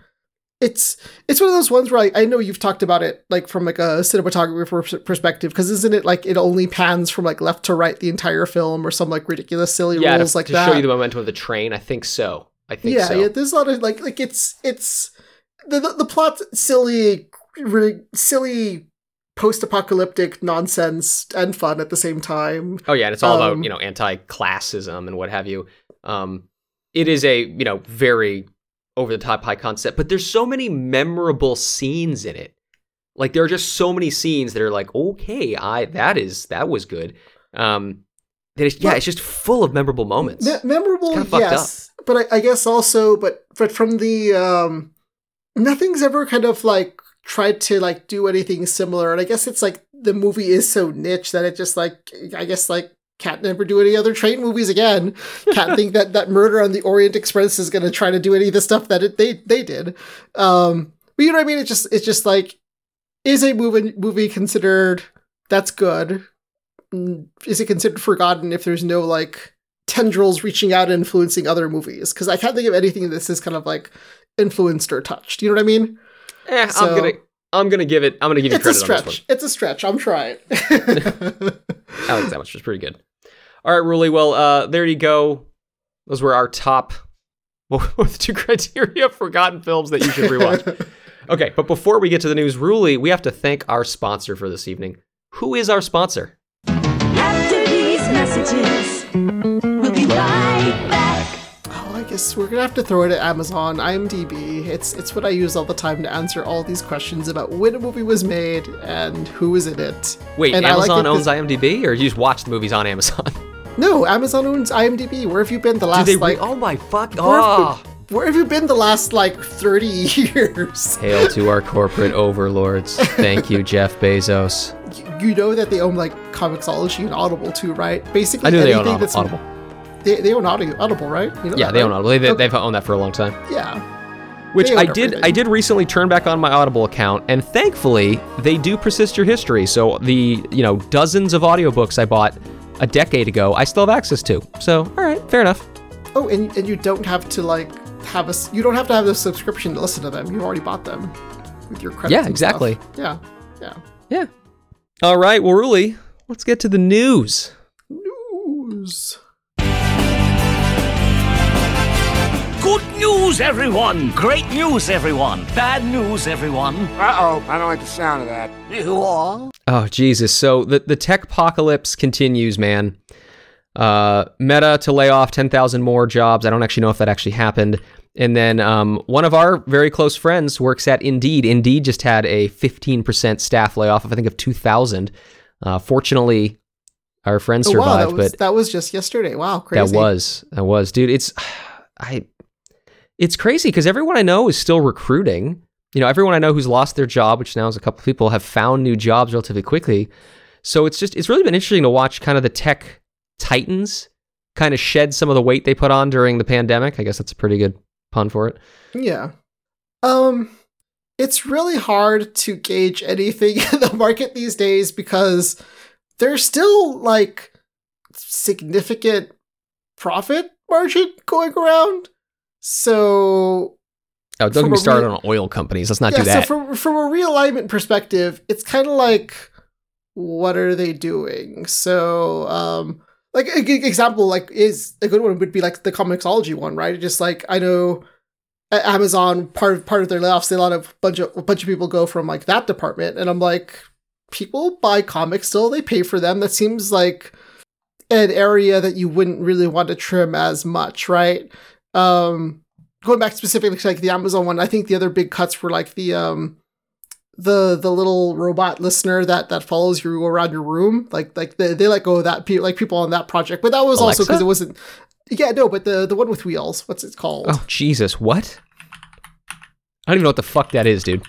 It's it's one of those ones where I, I know you've talked about it like from like a cinematographer perspective because isn't it like it only pans from like left to right the entire film or some like ridiculous silly Yeah, to, rules like to that show you the momentum of the train. I think so. I think yeah, so. yeah. There's a lot of like, like it's it's the the, the plot's silly, really silly, post-apocalyptic nonsense and fun at the same time. Oh yeah, and it's all Um, about you know anti-classism and what have you. Um, it is a you know very over the top high concept, but there's so many memorable scenes in it. Like there are just so many scenes that are like, okay, I that is that was good. Um, that it's, yeah, Well- it's just full of memorable moments. Me- memorable, yes, but I, I guess also, but but from the um, nothing's ever kind of like tried to like do anything similar, and I guess it's like the movie is so niche that it just like I guess like can't never do any other train movies again. Can't think that that Murder on the Orient Express is going to try to do any of the stuff that it, they they did. Um, but you know what I mean? It's just it's just like is a movie movie considered that's good? Mm, Is it considered forgotten if there's no like tendrils reaching out and influencing other movies? Because I can't think of anything this is kind of like influenced or touched. You know what I mean? Eh, so- I'm gonna I'm gonna give it. I'm gonna give you It's a credit on this one. stretch. It's a stretch. I'm trying. I like that much. It's pretty good. All right, Ruly. Well, uh, there you go. Those were our top. What were the two criteria forgotten films that you should rewatch? okay, but before we get to the news, Ruly, we have to thank our sponsor for this evening. Who is our sponsor? After these messages, we'll be right back. Guess we're gonna have to throw it at Amazon, IMDb. It's it's what I use all the time to answer all these questions about when a movie was made and who was in it. Wait, And like Amazon it owns IMDb, or you just watch the movies on Amazon? No, Amazon owns IMDb. Where have you been the Do last they? Re- like? oh my fuck! where, Oh. have, ah. where have you been the last like thirty years? Hail to our corporate overlords. Thank you, Jeff Bezos. You, you know that they own like Comixology and Audible too, right? Basically, I knew they own anything that's Audible. They, they own Audi- Audible, right? You know Yeah, that, they own? Audible. They, Okay. They've owned that for a long time. Yeah. Which I did. everything. I did recently turn back on my Audible account, and thankfully they do persist your history. So the you know dozens of audiobooks I bought a decade ago, I still have access to. So all right, fair enough. Oh, and and you don't have to like have a you don't have to have the subscription to listen to them. You've already bought them with your credit. Yeah, exactly. stuff. Yeah, yeah. Yeah. All right. Well, Ruly, let's get to the news. News. Good news, everyone! Great news, everyone! Bad news, everyone! Uh oh, I don't like the sound of that. You all? Oh Jesus! So the the tech apocalypse continues, man. Uh, Meta to lay off ten thousand more jobs. I don't actually know if that actually happened. And then um, one of our very close friends works at Indeed. Indeed just had a fifteen percent staff layoff. Of, I think of two thousand. Uh, fortunately, Our friend Oh, wow, survived, that was, but that was just yesterday. Wow, crazy. that was that was, dude. It's I, it's crazy because everyone I know is still recruiting. You know, everyone I know who's lost their job, which now is a couple of people, have found new jobs relatively quickly. So it's just it's really been interesting to watch kind of the tech titans kind of shed some of the weight they put on during the pandemic. I guess that's a pretty good pun for it. Yeah. Um it's really hard to gauge anything in the market these days because there's still like significant profit margin going around. So Oh, don't get me started re- on oil companies. Let's not yeah, do that. so from from a realignment perspective, it's kind of like what are they doing? So um like a good example like is a good one would be like the Comixology one, right? Just like I know at Amazon part of part of their layoffs, they let a bunch of a bunch of people go from like that department, and I'm like, people buy comics still, they pay for them. That seems like an area that you wouldn't really want to trim as much, right? Um, going back specifically to like the Amazon one, I think the other big cuts were like the um the the little robot listener that that follows you around your room like like they, they let go of that like people on that project but that was also because it wasn't yeah no but the the one with wheels what's it called oh Jesus, what? I don't even know what the fuck that is, dude.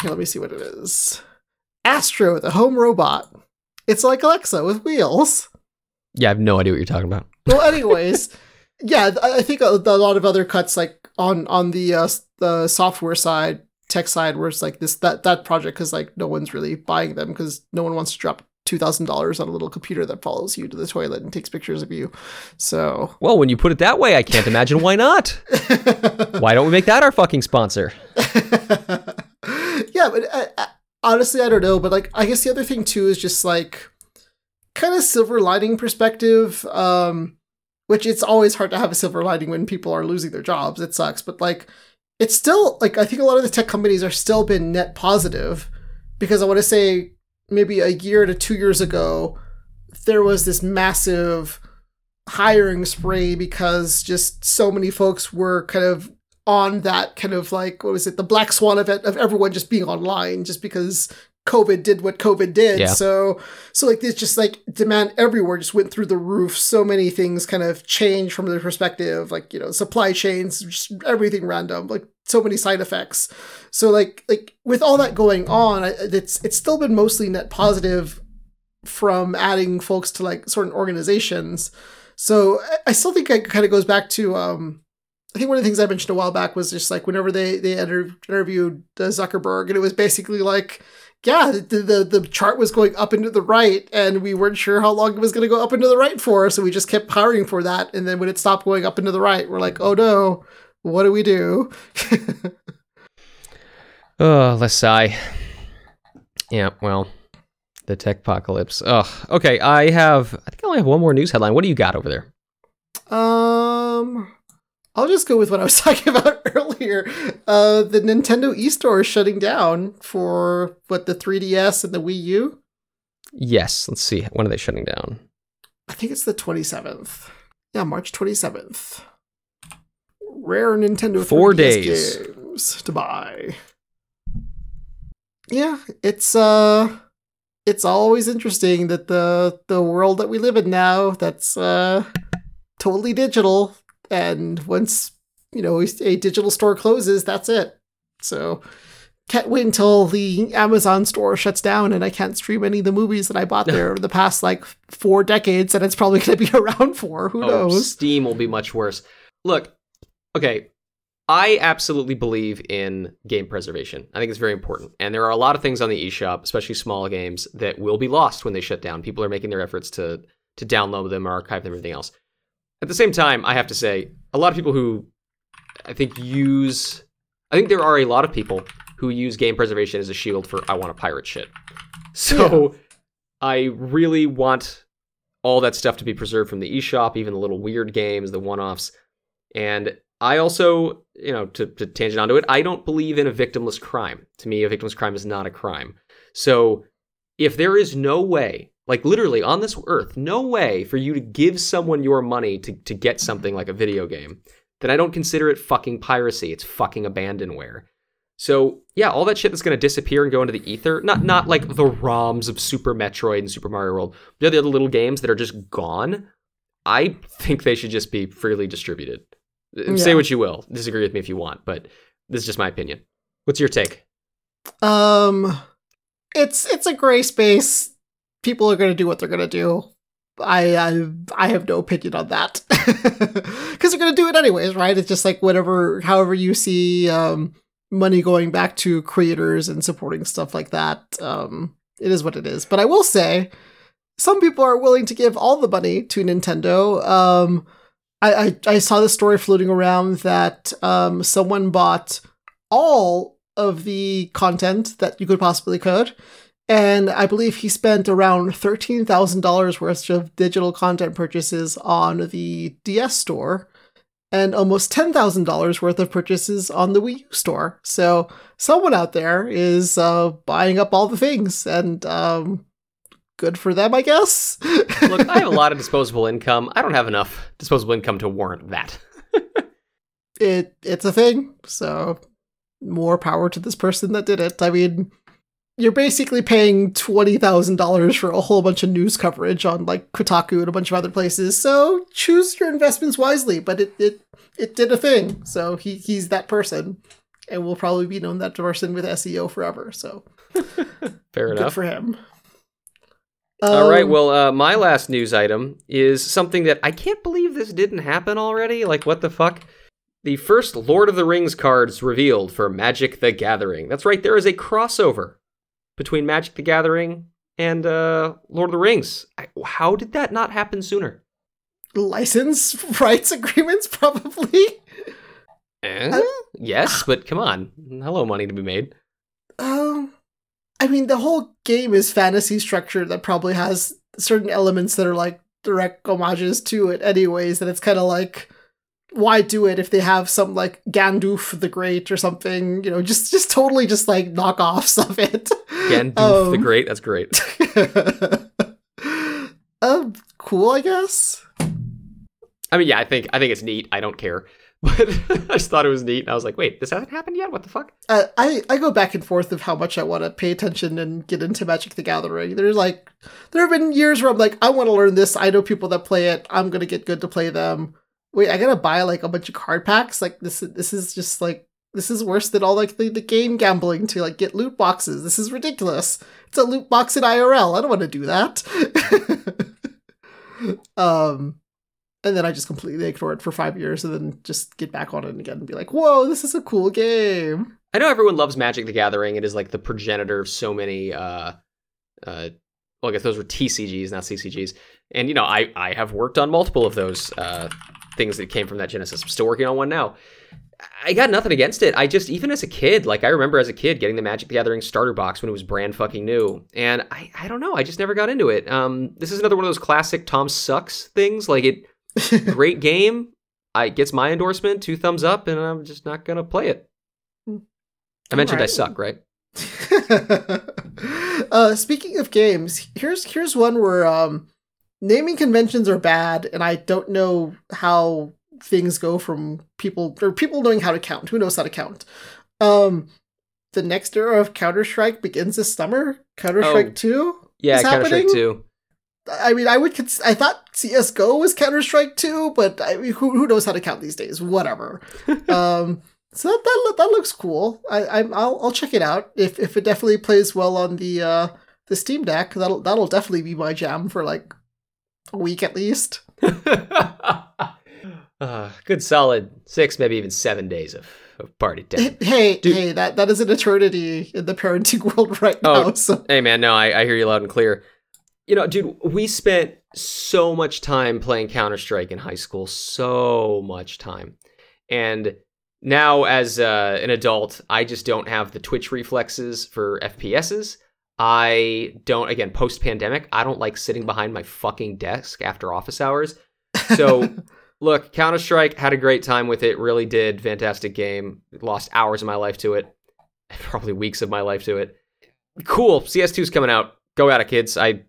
Here, let me see what it is. Astro, the home robot. It's like Alexa with wheels. Yeah, I have no idea what you're talking about. Well, anyways, yeah, I think a, a lot of other cuts like on on the uh, the software side, tech side, where it's like this that that project because like no one's really buying them because no one wants to drop two thousand dollars on a little computer that follows you to the toilet and takes pictures of you. So Well, when you put it that way, I can't imagine why not. Why don't we make that our fucking sponsor? yeah, but uh, uh, honestly, I don't know. But like, I guess the other thing too is just like kind of silver lining perspective. Um, which it's always hard to have a silver lining when people are losing their jobs. It sucks, but like, it's still like I think a lot of the tech companies are still been net positive because I want to say maybe a year to two years ago there was this massive hiring spree because just so many folks were kind of on that kind of like what was it the black swan event of everyone just being online just because covid did what covid did. Yeah. so so like this just like demand everywhere just went through the roof. So many things kind of changed from their perspective like you know supply chains just everything random like so many side effects. So like like with all that going on it's it's still been mostly net positive from adding folks to like certain organizations. So I- still think it kind of goes back to um I think one of the things I mentioned a while back was just like whenever they they inter- interviewed uh, Zuckerberg and it was basically like yeah the, the the chart was going up into the right and we weren't sure how long it was going to go up into the right for so we just kept hiring for that and then when it stopped going up into the right we're like oh no what do we do Oh, let's sigh. Yeah, well, the tech apocalypse. Ugh. Okay, I have. I think I only have one more news headline. What do you got over there? Um, I'll just go with what I was talking about earlier. Uh, the Nintendo eStore is shutting down for what the 3DS and the Wii U. Yes. Let's see. When are they shutting down? I think it's the 27th. Yeah, March 27th. Rare Nintendo Four 3DS days. games to buy. Yeah, it's uh it's always interesting that the the world that we live in now that's uh totally digital and once you know a digital store closes that's it. So can't wait until the Amazon store shuts down and I can't stream any of the movies that I bought there over the past like four decades and it's probably going to be around for. Who Oh, knows? Steam will be much worse. Look, okay, I absolutely believe in game preservation. I think it's very important. And there are a lot of things on the eShop, especially small games, that will be lost when they shut down. People are making their efforts to to download them, or archive them, everything else. At the same time, I have to say, a lot of people who I think use I think there are a lot of people who use game preservation as a shield for I want to pirate shit. So I really want all that stuff to be preserved from the eShop, even the little weird games, the one-offs. And I also, you know, to, to tangent onto it, I don't believe in a victimless crime. To me, a victimless crime is not a crime. So if there is no way, like literally on this earth, no way for you to give someone your money to, to get something like a video game, then I don't consider it fucking piracy. It's fucking abandonware. So yeah, all that shit that's going to disappear and go into the ether. Not not like the ROMs of Super Metroid and Super Mario World. The other little games that are just gone. I think they should just be freely distributed. Uh, Say what you will. Disagree with me if you want, but this is just my opinion. What's your take? Um, it's it's a gray space. People are gonna do what they're gonna do. I I I have no opinion on that because they're gonna do it anyways, right? It's just like whatever, however you see um money going back to creators and supporting stuff like that. Um, it is what it is. But I will say, some people are willing to give all the money to Nintendo. Um, I I, I saw the story floating around that um someone bought all of the content that you could possibly could. And I believe he spent around $13,000 worth of digital content purchases on the DS store and almost $10,000 worth of purchases on the Wii U store. So someone out there is uh, buying up all the things and um, good for them, I guess. Look, I have a lot of disposable income. I don't have enough disposable income to warrant that. it it's a thing. So more power to this person that did it. I mean, you're basically paying twenty thousand dollars for a whole bunch of news coverage on like Kotaku and a bunch of other places. So choose your investments wisely. But it it it did a thing. So he he's that person, and will probably be known that person with SEO forever. So Fair good enough. for him. All right. Um, Well, uh, my last news item is something that I can't believe this didn't happen already. Like, what the fuck? The first Lord of the Rings cards revealed for Magic the Gathering. That's right, there is a crossover between Magic the Gathering and uh, Lord of the Rings. I, how did that not happen sooner? license rights agreements probably. Eh? yes, but come on. Hello, money to be made. Um, I mean, the whole game is fantasy structure that probably has certain elements that are like direct homages to it, anyways. That it's kind of like, why do it if they have some like Gandalf the Great or something? You know, just just totally just like knockoffs of it. Again, Doof the Um, Great. That's great. um, cool, I guess. I mean, yeah, I think I think it's neat. I don't care, but I just thought it was neat. And I was like, wait, this hasn't happened yet. What the fuck? uh, I I go back and forth of how much I want to pay attention and get into Magic the Gathering. There's like there have been years where I'm like I want to learn this. I know people that play it. I'm gonna get good to play them. Wait, I gotta buy like a bunch of card packs. Like this this is just like this is worse than all like the, the game gambling to like get loot boxes. This is ridiculous. It's a loot box in IRL. I don't want to do that. um and then I just completely ignore it for five years and then just get back on it again and be like, whoa, this is a cool game. I know everyone loves Magic the Gathering. It is like the progenitor of so many. Uh, uh, well, I guess those were TCGs, not CCGs. And you know, I I have worked on multiple of those uh, things that came from that Genesis. I'm still working on one now. I got nothing against it. I just even as a kid, like I remember as a kid getting the Magic the Gathering starter box when it was brand fucking new, and I I don't know. I just never got into it. Um, this is another one of those classic Tom sucks things. Like it, great game. I gets my endorsement, two thumbs up, and I'm just not gonna play it. I mentioned I suck, right? uh, speaking of games, here's here's one where um, naming conventions are bad, and I don't know how things go from people or people knowing how to count. Who knows how to count? Um, the next era of Counter Strike begins this summer. Counter Strike Oh. Two. Yeah, Counter Strike happening? 2. I mean, I would. Cons- I thought CS:GO was Counter Strike Two, but I mean, who who knows how to count these days? Whatever. um, so that, that that looks cool. I I'm, I'll I'll check it out if if it definitely plays well on the uh the Steam Deck. That'll that'll definitely be my jam for like week at least. uh, good solid six, maybe even seven days of, of party time. Hey Dude. hey, that that is an eternity in the parenting world right Oh. now. So hey, man, no, I, I hear you loud and clear. You know, dude, we spent so much time playing Counter Strike in high school, so much time. And now, as uh, an adult, I just don't have the twitch reflexes for FPSs. I don't, again, post pandemic, I don't like sitting behind my fucking desk after office hours. So, look, Counter Strike had a great time with it, really did. Fantastic game. Lost hours of my life to it, probably weeks of my life to it. Cool. CS2's coming out. Go at it, kids. I,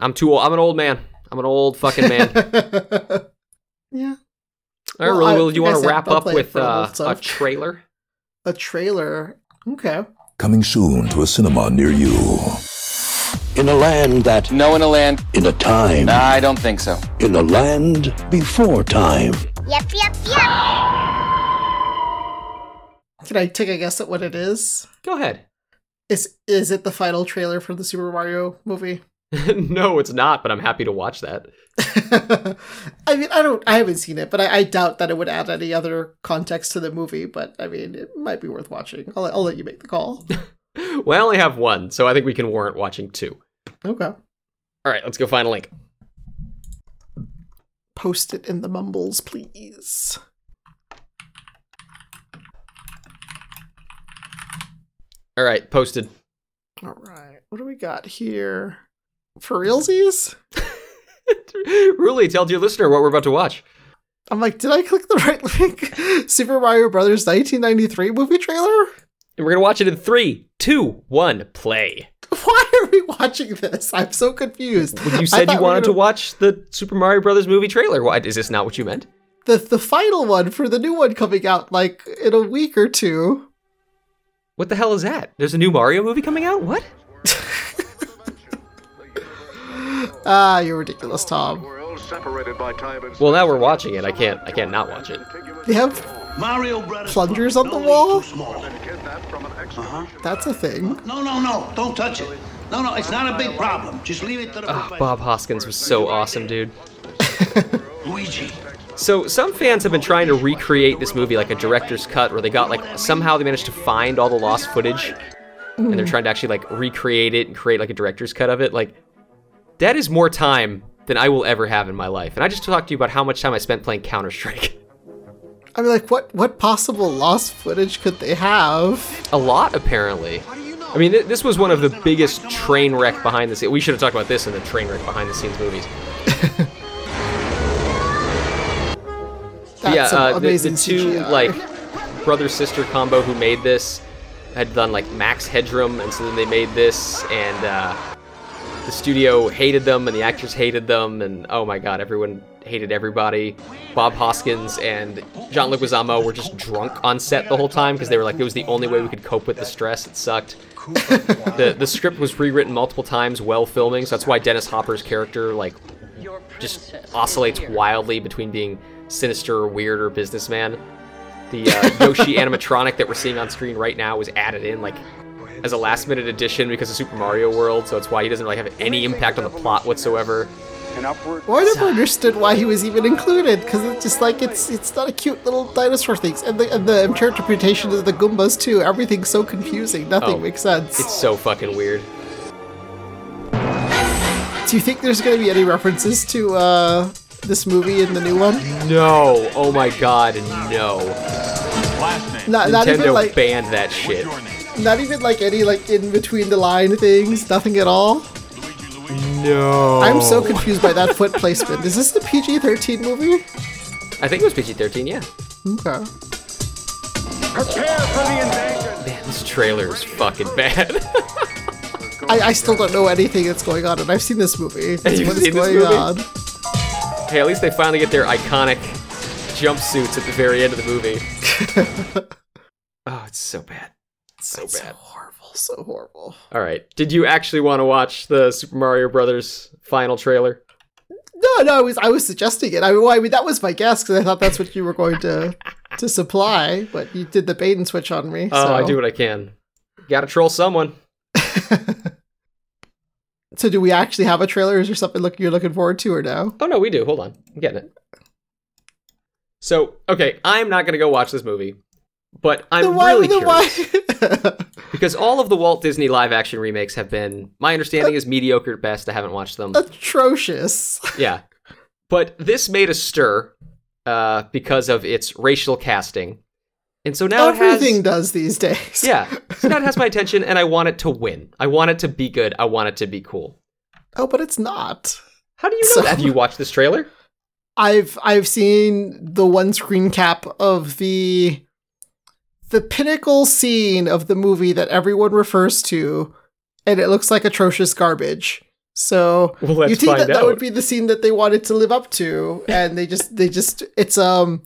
I'm too old. I'm an old man. I'm an old fucking man. yeah, All right, Well, really, Will, do you want to wrap up with uh, a trailer? a trailer. Okay. Coming soon to a cinema near you. In a land that. No in a land. In a time. Nah, I don't think so. In a land before time. Yep, yep, yep. Can I take a guess at what it is? Go ahead. Is is it the final trailer for the Super Mario movie? no, it's not, but I'm happy to watch that. I mean, I don't, I haven't seen it, but I, I, doubt that it would add any other context to the movie. But I mean, it might be worth watching. I'll, I'll let you make the call. well, I only have one, so I think we can warrant watching two. Okay. All right, let's go find a link. Post it in the mumbles, please. All right, posted. All right, what do we got here? For realsies? Ruly, tell your listener what we're about to watch. I'm like, did I click the right link? Super Mario Brothers 1993 movie trailer? And we're gonna watch it in three, two, one, play. Why are we watching this? I'm so confused. Well, you said you wanted we to watch the Super Mario Brothers movie trailer. Why is this not what you meant? The the final one for the new one coming out like in a week or two. What the hell is that? There's a new Mario movie coming out? What? Ah, you're ridiculous, Tom. Well, now we're watching it. I can't. I can't not watch it. They have Mario plungers on the wall. Uh-huh. That's a thing. No, no, no! Don't touch it. No, no, it's not a big problem. Just leave it to the. Oh, Bob Hoskins was so awesome, dude. Luigi. So some fans have been trying to recreate this movie like a director's cut, where they got like somehow they managed to find all the lost footage, and they're trying to actually like recreate it and create like a director's cut of it. Like that is more time than I will ever have in my life. And I just talked to you about how much time I spent playing Counter Strike. I mean, like, what what possible lost footage could they have? A lot, apparently. I mean, th- this was one of the biggest train wreck behind the scenes. We should have talked about this in the train wreck behind the scenes movies. yeah, uh, the, the two CGI. like brother sister combo who made this had done like Max Headroom, and so then they made this, and uh, the studio hated them, and the actors hated them, and oh my god, everyone hated everybody. Bob Hoskins and John Leguizamo were just drunk on set the whole time because they were like, it was the only way we could cope with the stress. It sucked. the The script was rewritten multiple times while filming, so that's why Dennis Hopper's character like just oscillates wildly between being sinister or weird or businessman. The uh, Yoshi animatronic that we're seeing on screen right now was added in like as a last minute addition because of Super Mario World, so it's why he doesn't really have any impact on the plot whatsoever. Well, I never understood why he was even included because it's just like it's it's not a cute little dinosaur thing, and the and the interpretation of the Goombas too. Everything's so confusing. Nothing Oh, makes sense. It's so fucking weird. Do you think there's going to be any references to uh, this movie in the new one? No, oh my god, no. Not, not Nintendo even like banned that shit. Not even like any like in between the line things. Nothing at all. No. I'm so confused by that foot placement. Is this the PG-13 movie? I think it was PG-13, yeah. Okay. Prepare for the invasion. Man, this trailer is fucking bad. I, I still don't know anything that's going on, and I've seen this movie. That's You've what is seen this going movie? on. hey, at least they finally get their iconic jumpsuits at the very end of the movie. oh, it's so bad. So bad. so horrible, so horrible. All right. Did you actually want to watch the Super Mario Brothers final trailer? No, no, I was I was suggesting it. I mean, well, I mean that was my guess because I thought that's what you were going to to supply, but you did the bait and switch on me. Oh, so. I do what I can. Got to troll someone. So, do we actually have a trailer? Is there something look you're looking forward to, or no? Oh no, we do. Hold on, I'm getting it. So, okay, I'm not gonna go watch this movie, but I'm why? really curious because all of the Walt Disney live-action remakes have been, my understanding is mediocre at best. I haven't watched them. Atrocious. Yeah, but this made a stir uh, because of its racial casting, and so now Everything it has. does these days. Yeah, so now it has my attention, and I want it to win. I want it to be good. I want it to be cool. Oh, but it's not. How do you know So- that? Have you watched this trailer? I've I've seen the one screen cap of the the pinnacle scene of the movie that everyone refers to, and it looks like atrocious garbage. So Well, you think that that would be the scene that they wanted to live up to, and they just they just it's um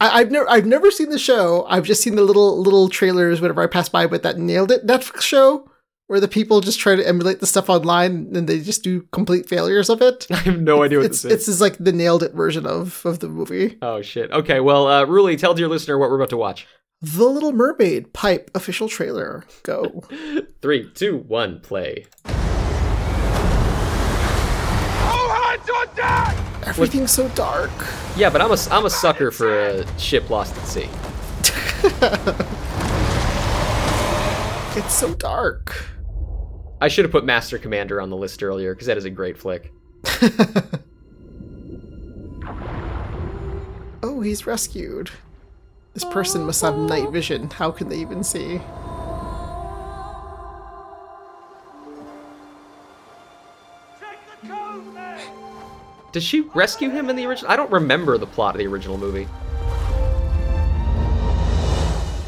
I, I've never I've never seen the show. I've just seen the little little trailers whenever I pass by. But that nailed it Netflix show where the people just try to emulate the stuff online and they just do complete failures of it. I have no idea what It's this is. it's just like the nailed it version of of the movie. Oh shit. Okay, well, uh, Ruly, tell your listener what we're about to watch. The Little Mermaid pipe official trailer. Go. Three, two, one, play. Oh he's on that! Everything's so dark. Yeah, but I'm a I'm a sucker for a ship lost at sea. It's so dark. I should have put Master Commander on the list earlier because that is a great flick. Oh, he's rescued. This person must have night vision. How can they even see? Does she rescue him in the original? I don't remember the plot of the original movie.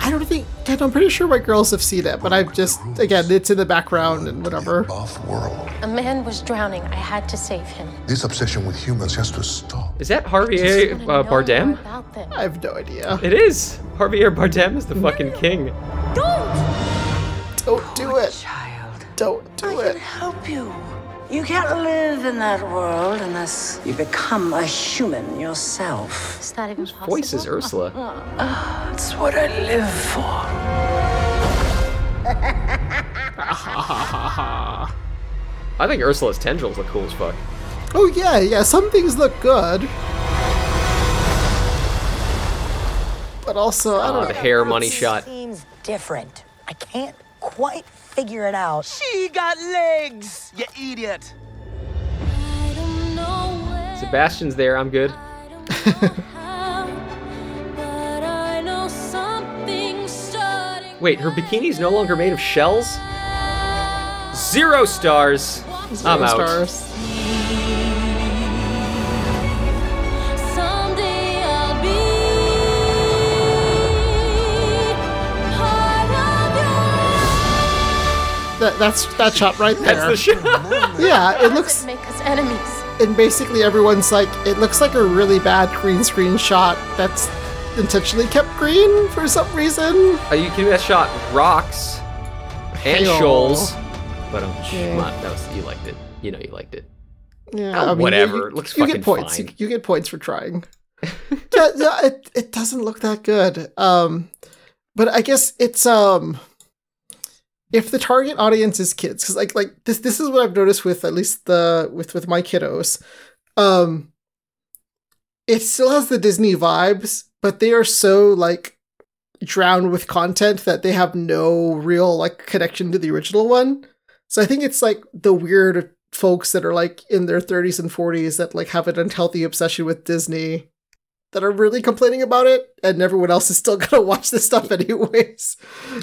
I don't think. I'm pretty sure my girls have seen it, but I've just again, it's in the background and whatever. Off world. A man was drowning. I had to save him. This obsession with humans has to stop. Is that Javier Just wanna uh, Bardem? I have no idea. It is. Javier Bardem is the fucking king. Don't! Don't do it. Child, Don't do I it. can help you. You can't live in that world unless you become a human yourself. Is that even possible? Voice is Ursula. Oh. That's what I live for. I think Ursula's tendrils look cool as fuck. Oh yeah, yeah. Some things look good, but also I Oh, don't know. the know. hair money shot. Seems different. I can't quite figure it out. She got legs, you idiot. Sebastian's there. I'm good. Wait, her bikini's no longer made of shells? Zero stars. I'm out. stars. That, that's that shot right there. That's the shot. yeah, it looks Make us enemies. and basically everyone's like, it looks like a really bad green screen shot that's intentionally kept green for some reason. Are you giving that shot rocks and Hey-oh. shoals? But um, Yeah. come that was you liked it. You know you liked it. Yeah, Oh, I mean, whatever. You, It looks you get points. fine. You, you get points for trying. yeah, yeah, it it doesn't look that good. Um, but I guess it's um, if the target audience is kids, because like like this this is what I've noticed with at least the with with my kiddos, um, it still has the Disney vibes, but they are so like drowned with content that they have no real like connection to the original one. So I think it's like the weird folks that are like in their 30s and 40s that like have an unhealthy obsession with Disney that are really complaining about it and everyone else is still gonna watch this stuff anyways.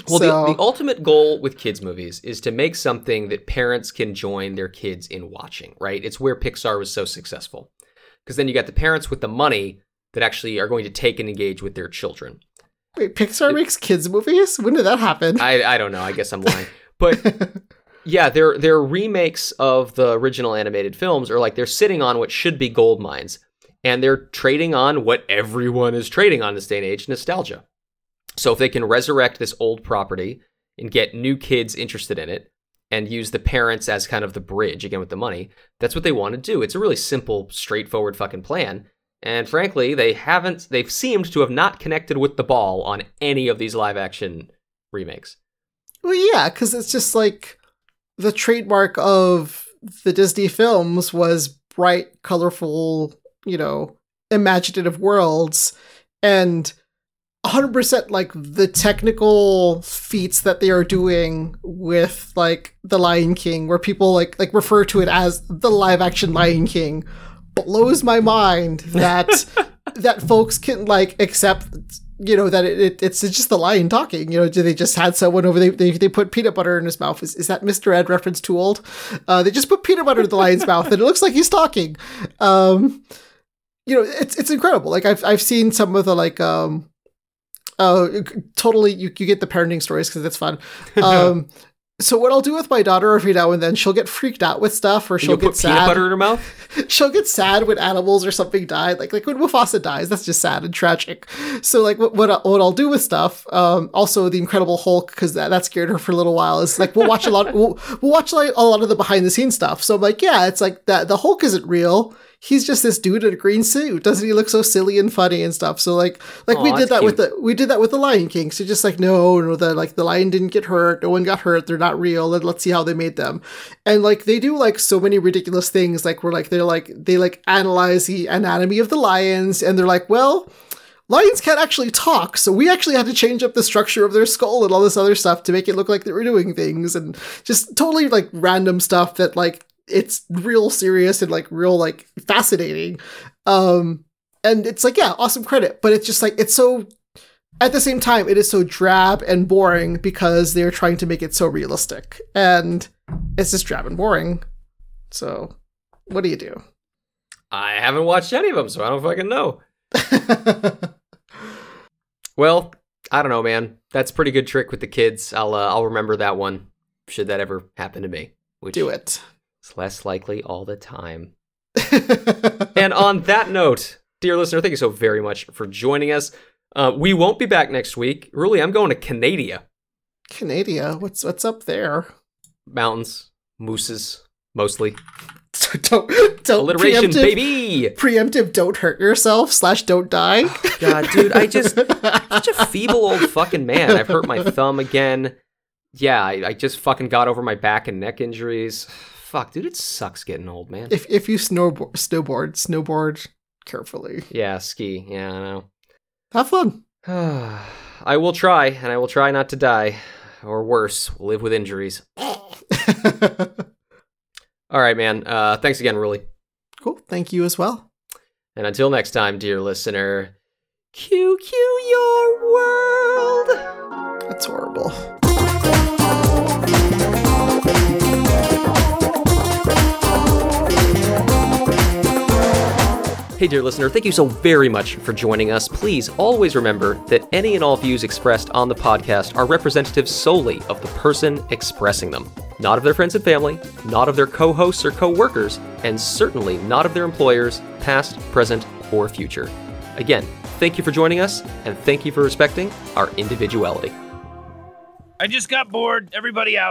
Well, so, the, the ultimate goal with kids' movies is to make something that parents can join their kids in watching, right? It's where Pixar was so successful. Because then you got the parents with the money that actually are going to take and engage with their children. wait, Pixar makes kids movies? When did that happen? I, I don't know. I guess I'm lying. But yeah, their their remakes of the original animated films are like they're sitting on what should be gold mines, and they're trading on what everyone is trading on this day and age, nostalgia. So if they can resurrect this old property and get new kids interested in it, and use the parents as kind of the bridge again with the money, that's what they want to do. It's a really simple, straightforward fucking plan. And frankly, they haven't. They've seemed to have not connected with the ball on any of these live action remakes. well, yeah, because it's just like the trademark of the Disney films was bright, colorful, you know, imaginative worlds. And 100% like the technical feats that they are doing with like the Lion King where people like like refer to it as the live action Lion King blows my mind that that folks can like accept you know that it, it, it's just the lion talking you know do they just had someone over they, they, they put peanut butter in his mouth is, is that mr ed reference too old uh, they just put peanut butter in the lion's mouth and it looks like he's talking um you know it's it's incredible like i've i've seen some of the like um uh totally you, you get the parenting stories because that's fun um So what I'll do with my daughter every now and then, she'll get freaked out with stuff, or she'll get sad. peanut butter in her mouth. she'll get sad when animals or something die. Like like when Mufasa dies, that's just sad and tragic. So like what what, I, what I'll do with stuff, um, also the Incredible Hulk because that, that scared her for a little while. Is like we'll watch a lot we'll, we'll watch like a lot of the behind the scenes stuff. So I'm like, yeah, it's like that the Hulk isn't real. He's just this dude in a green suit. Doesn't he look so silly and funny and stuff? So like like we did that with the we did that with the Lion King. So just like no, no, the like the lion didn't get hurt. No one got hurt. They're not real. And let's see how they made them. And like they do like so many ridiculous things. Like we're like they're like they like analyze the anatomy of the lions, and they're like, well. Lions can't actually talk, so we actually had to change up the structure of their skull and all this other stuff to make it look like they were doing things and just totally like random stuff that like it's real serious and like real like fascinating. Um and it's like yeah, awesome credit, but it's just like it's so at the same time it is so drab and boring because they're trying to make it so realistic. And it's just drab and boring. So what do you do? I haven't watched any of them, so I don't fucking know. well, I don't know, man. That's a pretty good trick with the kids. I'll uh, I'll remember that one. Should that ever happen to me, which do it. Is less likely all the time. and on that note, dear listener, thank you so very much for joining us. Uh, we won't be back next week. Really, I'm going to Canada. Canada, what's what's up there? Mountains, mooses, mostly. don't don't Alliteration, preemptive- baby! Preemptive don't hurt yourself slash don't die. God, dude, I just such a feeble old fucking man. I've hurt my thumb again. Yeah, I, I just fucking got over my back and neck injuries. Fuck, dude, it sucks getting old, man. if if you snowboard snowboard, snowboard carefully. yeah, ski. Yeah, I know. Have fun. I will try, and I will try not to die, or worse, live with injuries. All right, man. Uh, thanks again, really. Cool. Thank you as well. And until next time, dear listener, QQ your world. That's horrible. Hey, dear listener, thank you so very much for joining us. Please always remember that any and all views expressed on the podcast are representative solely of the person expressing them, not of their friends and family, not of their co hosts or co workers, and certainly not of their employers, past, present, or future. Again, thank you for joining us, and thank you for respecting our individuality. I just got bored. Everybody out.